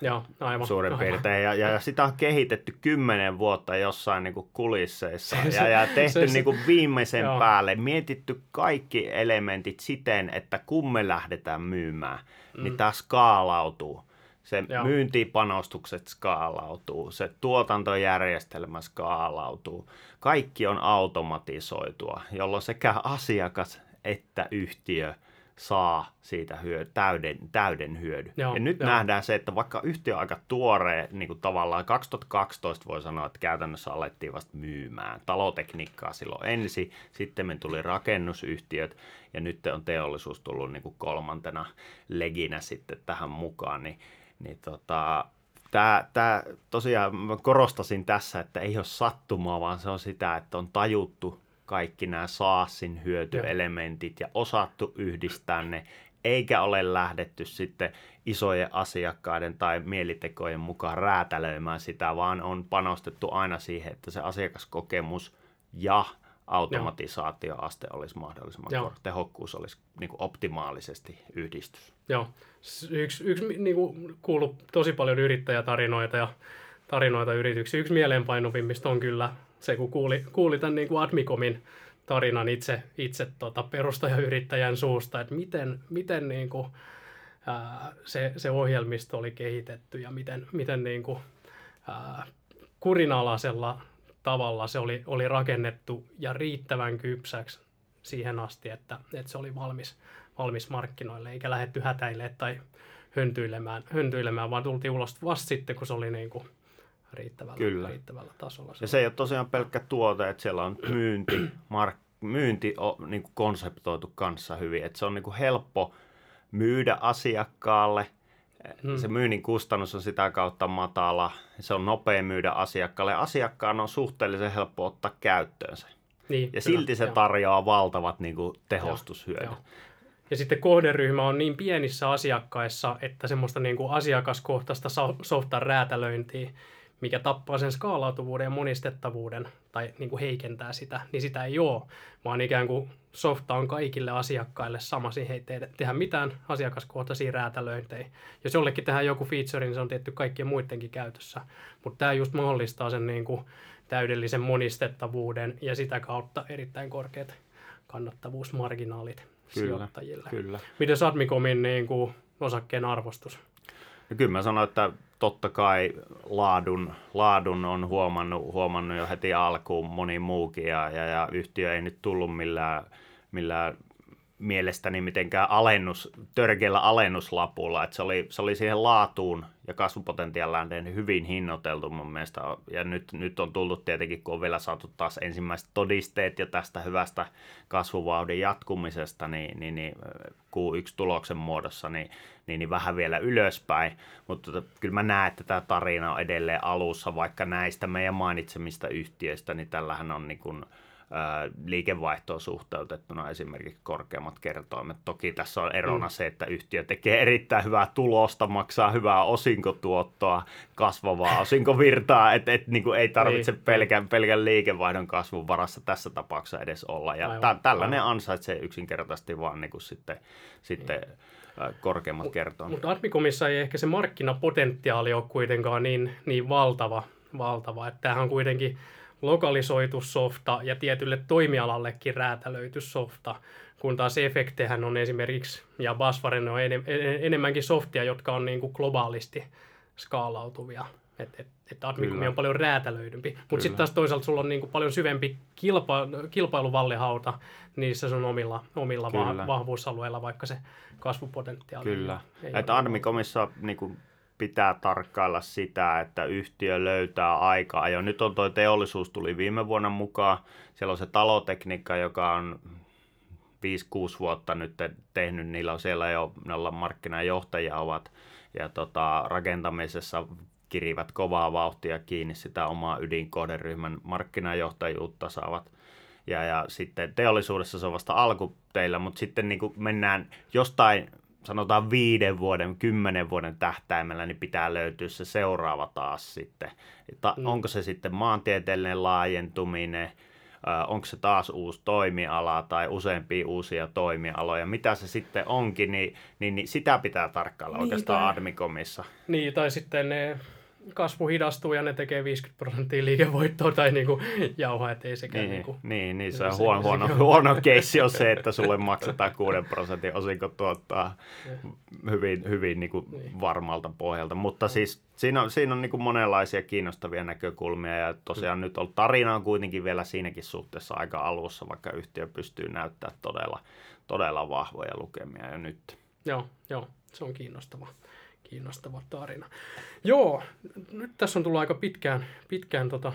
Joo, aivan. Suurin aivan. piirtein. Ja, ja sitä on kehitetty kymmenen vuotta jossain niin kuin kulisseissa ja, ja tehty se, niin kuin viimeisen joo. päälle. Mietitty kaikki elementit siten, että kun me lähdetään myymään, niin mm. niin tämä skaalautuu. Se Joo. myyntipanostukset skaalautuu, se tuotantojärjestelmä skaalautuu. Kaikki on automatisoitua, jolloin sekä asiakas että yhtiö saa siitä hyö, täyden, täyden hyödyn. Joo, ja nyt jo. nähdään se, että vaikka yhtiö on aika tuore, niin kuin tavallaan 2012 voi sanoa, että käytännössä alettiin vasta myymään talotekniikkaa silloin ensin, sitten me tuli rakennusyhtiöt ja nyt on teollisuus tullut niin kuin kolmantena leginä sitten tähän mukaan, niin niin tota, tämä, tämä tosiaan mä korostasin tässä, että ei ole sattumaa, vaan se on sitä, että on tajuttu kaikki nämä SaaSin hyötyelementit ja osattu yhdistää ne, eikä ole lähdetty sitten isojen asiakkaiden tai mielitekojen mukaan räätälöimään sitä, vaan on panostettu aina siihen, että se asiakaskokemus ja automatisaatioaste olisi mahdollisimman korkea, tehokkuus olisi niin optimaalisesti yhdistys. Joo, yksi, yksi niin kuin kuuluu tosi paljon yrittäjätarinoita ja tarinoita yrityksiä. Yksi mieleenpainuvimmista on kyllä se, kun kuuli, kuuli tämän niin kuin Admicomin tarinan itse, itse tota, perustajayrittäjän suusta, että miten, miten niin kuin, ää, se, se ohjelmisto oli kehitetty ja miten, miten niin kuin, ää, kurinalaisella tavalla se oli, oli rakennettu ja riittävän kypsäksi siihen asti, että, että se oli valmis, valmis markkinoille, eikä lähetty hätäilemään tai höntyilemään, höntyilemään, vaan tultiin ulos vasta sitten, kun se oli niin kuin riittävällä, Kyllä. riittävällä tasolla. Ja se ei ole tosiaan pelkkä tuote, että siellä on myynti, mark, myynti on niin kuin konseptoitu kanssa hyvin, että se on niin kuin helppo myydä asiakkaalle – Hmm. Se myynnin kustannus on sitä kautta matala, se on nopea myydä asiakkaalle. Asiakkaan on suhteellisen helppo ottaa käyttöönsä. Niin, ja kyllä, silti se tarjoaa joo. valtavat niin kuin, tehostushyödyt. Joo, joo. Ja sitten kohderyhmä on niin pienissä asiakkaissa, että semmoista niin kuin asiakaskohtaista softan räätälöintiä mikä tappaa sen skaalautuvuuden ja monistettavuuden tai niin kuin heikentää sitä, niin sitä ei ole, vaan ikään kuin softa on kaikille asiakkaille sama, siihen ei tehdä, tehdä mitään asiakaskohtaisia räätälöintejä. Jos jollekin tehdään joku feature, niin se on tietty kaikkien muidenkin käytössä, mutta tämä just mahdollistaa sen niin kuin täydellisen monistettavuuden ja sitä kautta erittäin korkeat kannattavuusmarginaalit kyllä, sijoittajille. Kyllä. Miten Sadmicomin niin kuin osakkeen arvostus? No kyllä mä sanoin, että totta kai laadun, laadun on huomannut, huomannut jo heti alkuun moni muukin ja, ja, ja yhtiö ei nyt tullut millään, millään mielestäni mitenkään alennus, törkeällä alennuslapulla, että se oli, se oli siihen laatuun ja kasvupotentiaalinen hyvin hinnoiteltu mun mielestä. Ja nyt, nyt on tullut tietenkin, kun on vielä saatu taas ensimmäiset todisteet jo tästä hyvästä kasvuvauhdin jatkumisesta, niin, niin, niin Q1-tuloksen muodossa, niin, niin, niin vähän vielä ylöspäin. Mutta kyllä mä näen, että tämä tarina on edelleen alussa, vaikka näistä meidän mainitsemista yhtiöistä, niin tällähän on niin kuin, liikevaihtoon suhteutettuna esimerkiksi korkeammat kertoimet. Toki tässä on erona mm. se, että yhtiö tekee erittäin hyvää tulosta, maksaa hyvää osinkotuottoa, kasvavaa osinkovirtaa, että et, niin ei tarvitse niin. pelkän, pelkän liikevaihdon kasvun varassa tässä tapauksessa edes olla. Ja aivan, tällainen aivan. ansaitsee yksinkertaisesti vaan niin kuin sitten, sitten niin. korkeammat kertoimet. Mutta Admicomissa ei ehkä se markkinapotentiaali ole kuitenkaan niin, niin valtava, valtava. Että tämähän on kuitenkin lokalisoitu softa ja tietylle toimialallekin räätälöity softa, kun taas efektehän on esimerkiksi, ja Basvaren on en, enemmänkin softia, jotka on niin kuin globaalisti skaalautuvia. Että et, et Admicom on paljon räätälöidympi. Mutta sitten taas toisaalta sulla on niin kuin paljon syvempi kilpa, kilpailuvallihauta niissä sun omilla, omilla va- vahvuusalueilla, vaikka se kasvupotentiaali. Kyllä. Että Admicomissa niin kuin pitää tarkkailla sitä, että yhtiö löytää aikaa. Jo nyt on tuo teollisuus tuli viime vuonna mukaan. Siellä on se talotekniikka, joka on 5-6 vuotta nyt tehnyt. Niillä on siellä jo, ne olla markkinajohtajia ovat ja tota, rakentamisessa kirivät kovaa vauhtia kiinni sitä omaa ydinkohderyhmän markkinajohtajuutta saavat. Ja, ja sitten teollisuudessa se on vasta alku teillä, mutta sitten niin kuin mennään jostain sanotaan viiden vuoden, kymmenen vuoden tähtäimellä, niin pitää löytyä se seuraava taas sitten. Ta- mm. Onko se sitten maantieteellinen laajentuminen, onko se taas uusi toimiala tai useampia uusia toimialoja, mitä se sitten onkin, niin, niin, niin sitä pitää tarkkailla niin, oikeastaan tai, Admicomissa. Niin, tai sitten ne kasvu hidastuu ja ne tekee 50 prosenttia liikevoittoa tai niinku jauhaa, ettei sekään niin, niinku, niin, niin, se on huono, huono, huono keissi on se, että sulle maksetaan 6 prosentin osinko tuottaa hyvin, hyvin niinku niin. varmalta pohjalta. Mutta siis siinä on, siinä on niinku monenlaisia kiinnostavia näkökulmia ja tosiaan mm. nyt on tarina on kuitenkin vielä siinäkin suhteessa aika alussa, vaikka yhtiö pystyy näyttämään todella, todella vahvoja lukemia jo nyt. Joo, joo, se on kiinnostavaa kiinnostava tarina. Joo, nyt tässä on tullut aika pitkään, pitkään tota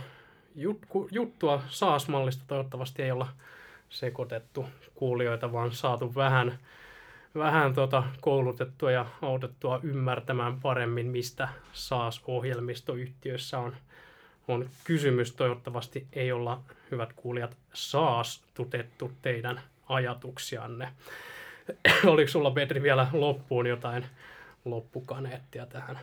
jut, juttua SaaS-mallista. Toivottavasti ei olla sekoitettu kuulijoita, vaan saatu vähän, vähän tota koulutettua ja autettua ymmärtämään paremmin, mistä SaaS-ohjelmistoyhtiössä on, on kysymys. Toivottavasti ei olla, hyvät kuulijat, SaaS-tutettu teidän ajatuksianne. Oliko sulla, Petri, vielä loppuun jotain loppukaneettia tähän.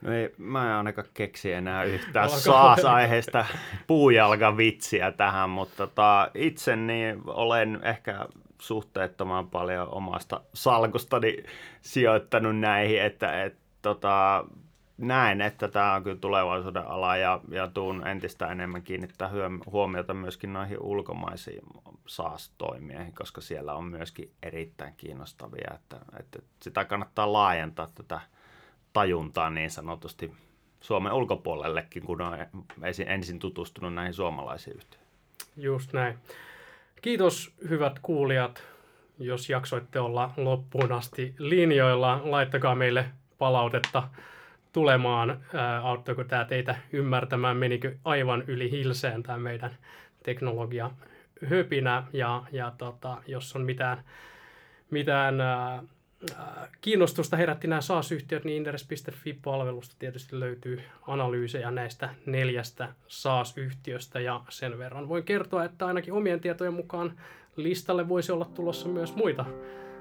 No ei, mä en ainakaan keksi enää yhtään saas-aiheesta puujalkavitsiä tähän, mutta tota, itse niin olen ehkä suhteettoman paljon omasta salkustani sijoittanut näihin, että et, tota, näen, että tämä on kyllä tulevaisuuden ala ja, ja tuun entistä enemmän kiinnittää huomiota myöskin noihin ulkomaisiin SaaS-toimijoihin, koska siellä on myöskin erittäin kiinnostavia, että, että sitä kannattaa laajentaa tätä tajuntaa niin sanotusti Suomen ulkopuolellekin, kun on ensin tutustunut näihin suomalaisiin yhtiöihin. Just näin. Kiitos hyvät kuulijat, jos jaksoitte olla loppuun asti linjoilla. Laittakaa meille palautetta tulemaan. auttoiko tämä teitä ymmärtämään, menikö aivan yli hilseen tämä meidän teknologia höpinä ja, ja tota, jos on mitään, mitään ää, kiinnostusta herätti nämä SaaS-yhtiöt, niin Inderes.fi-palvelusta tietysti löytyy analyysejä näistä neljästä SaaS-yhtiöstä ja sen verran voin kertoa, että ainakin omien tietojen mukaan listalle voisi olla tulossa myös muita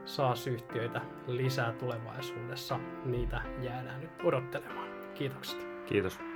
SaaS-yhtiöitä lisää tulevaisuudessa. Niitä jäädään nyt odottelemaan. Kiitokset. Kiitos.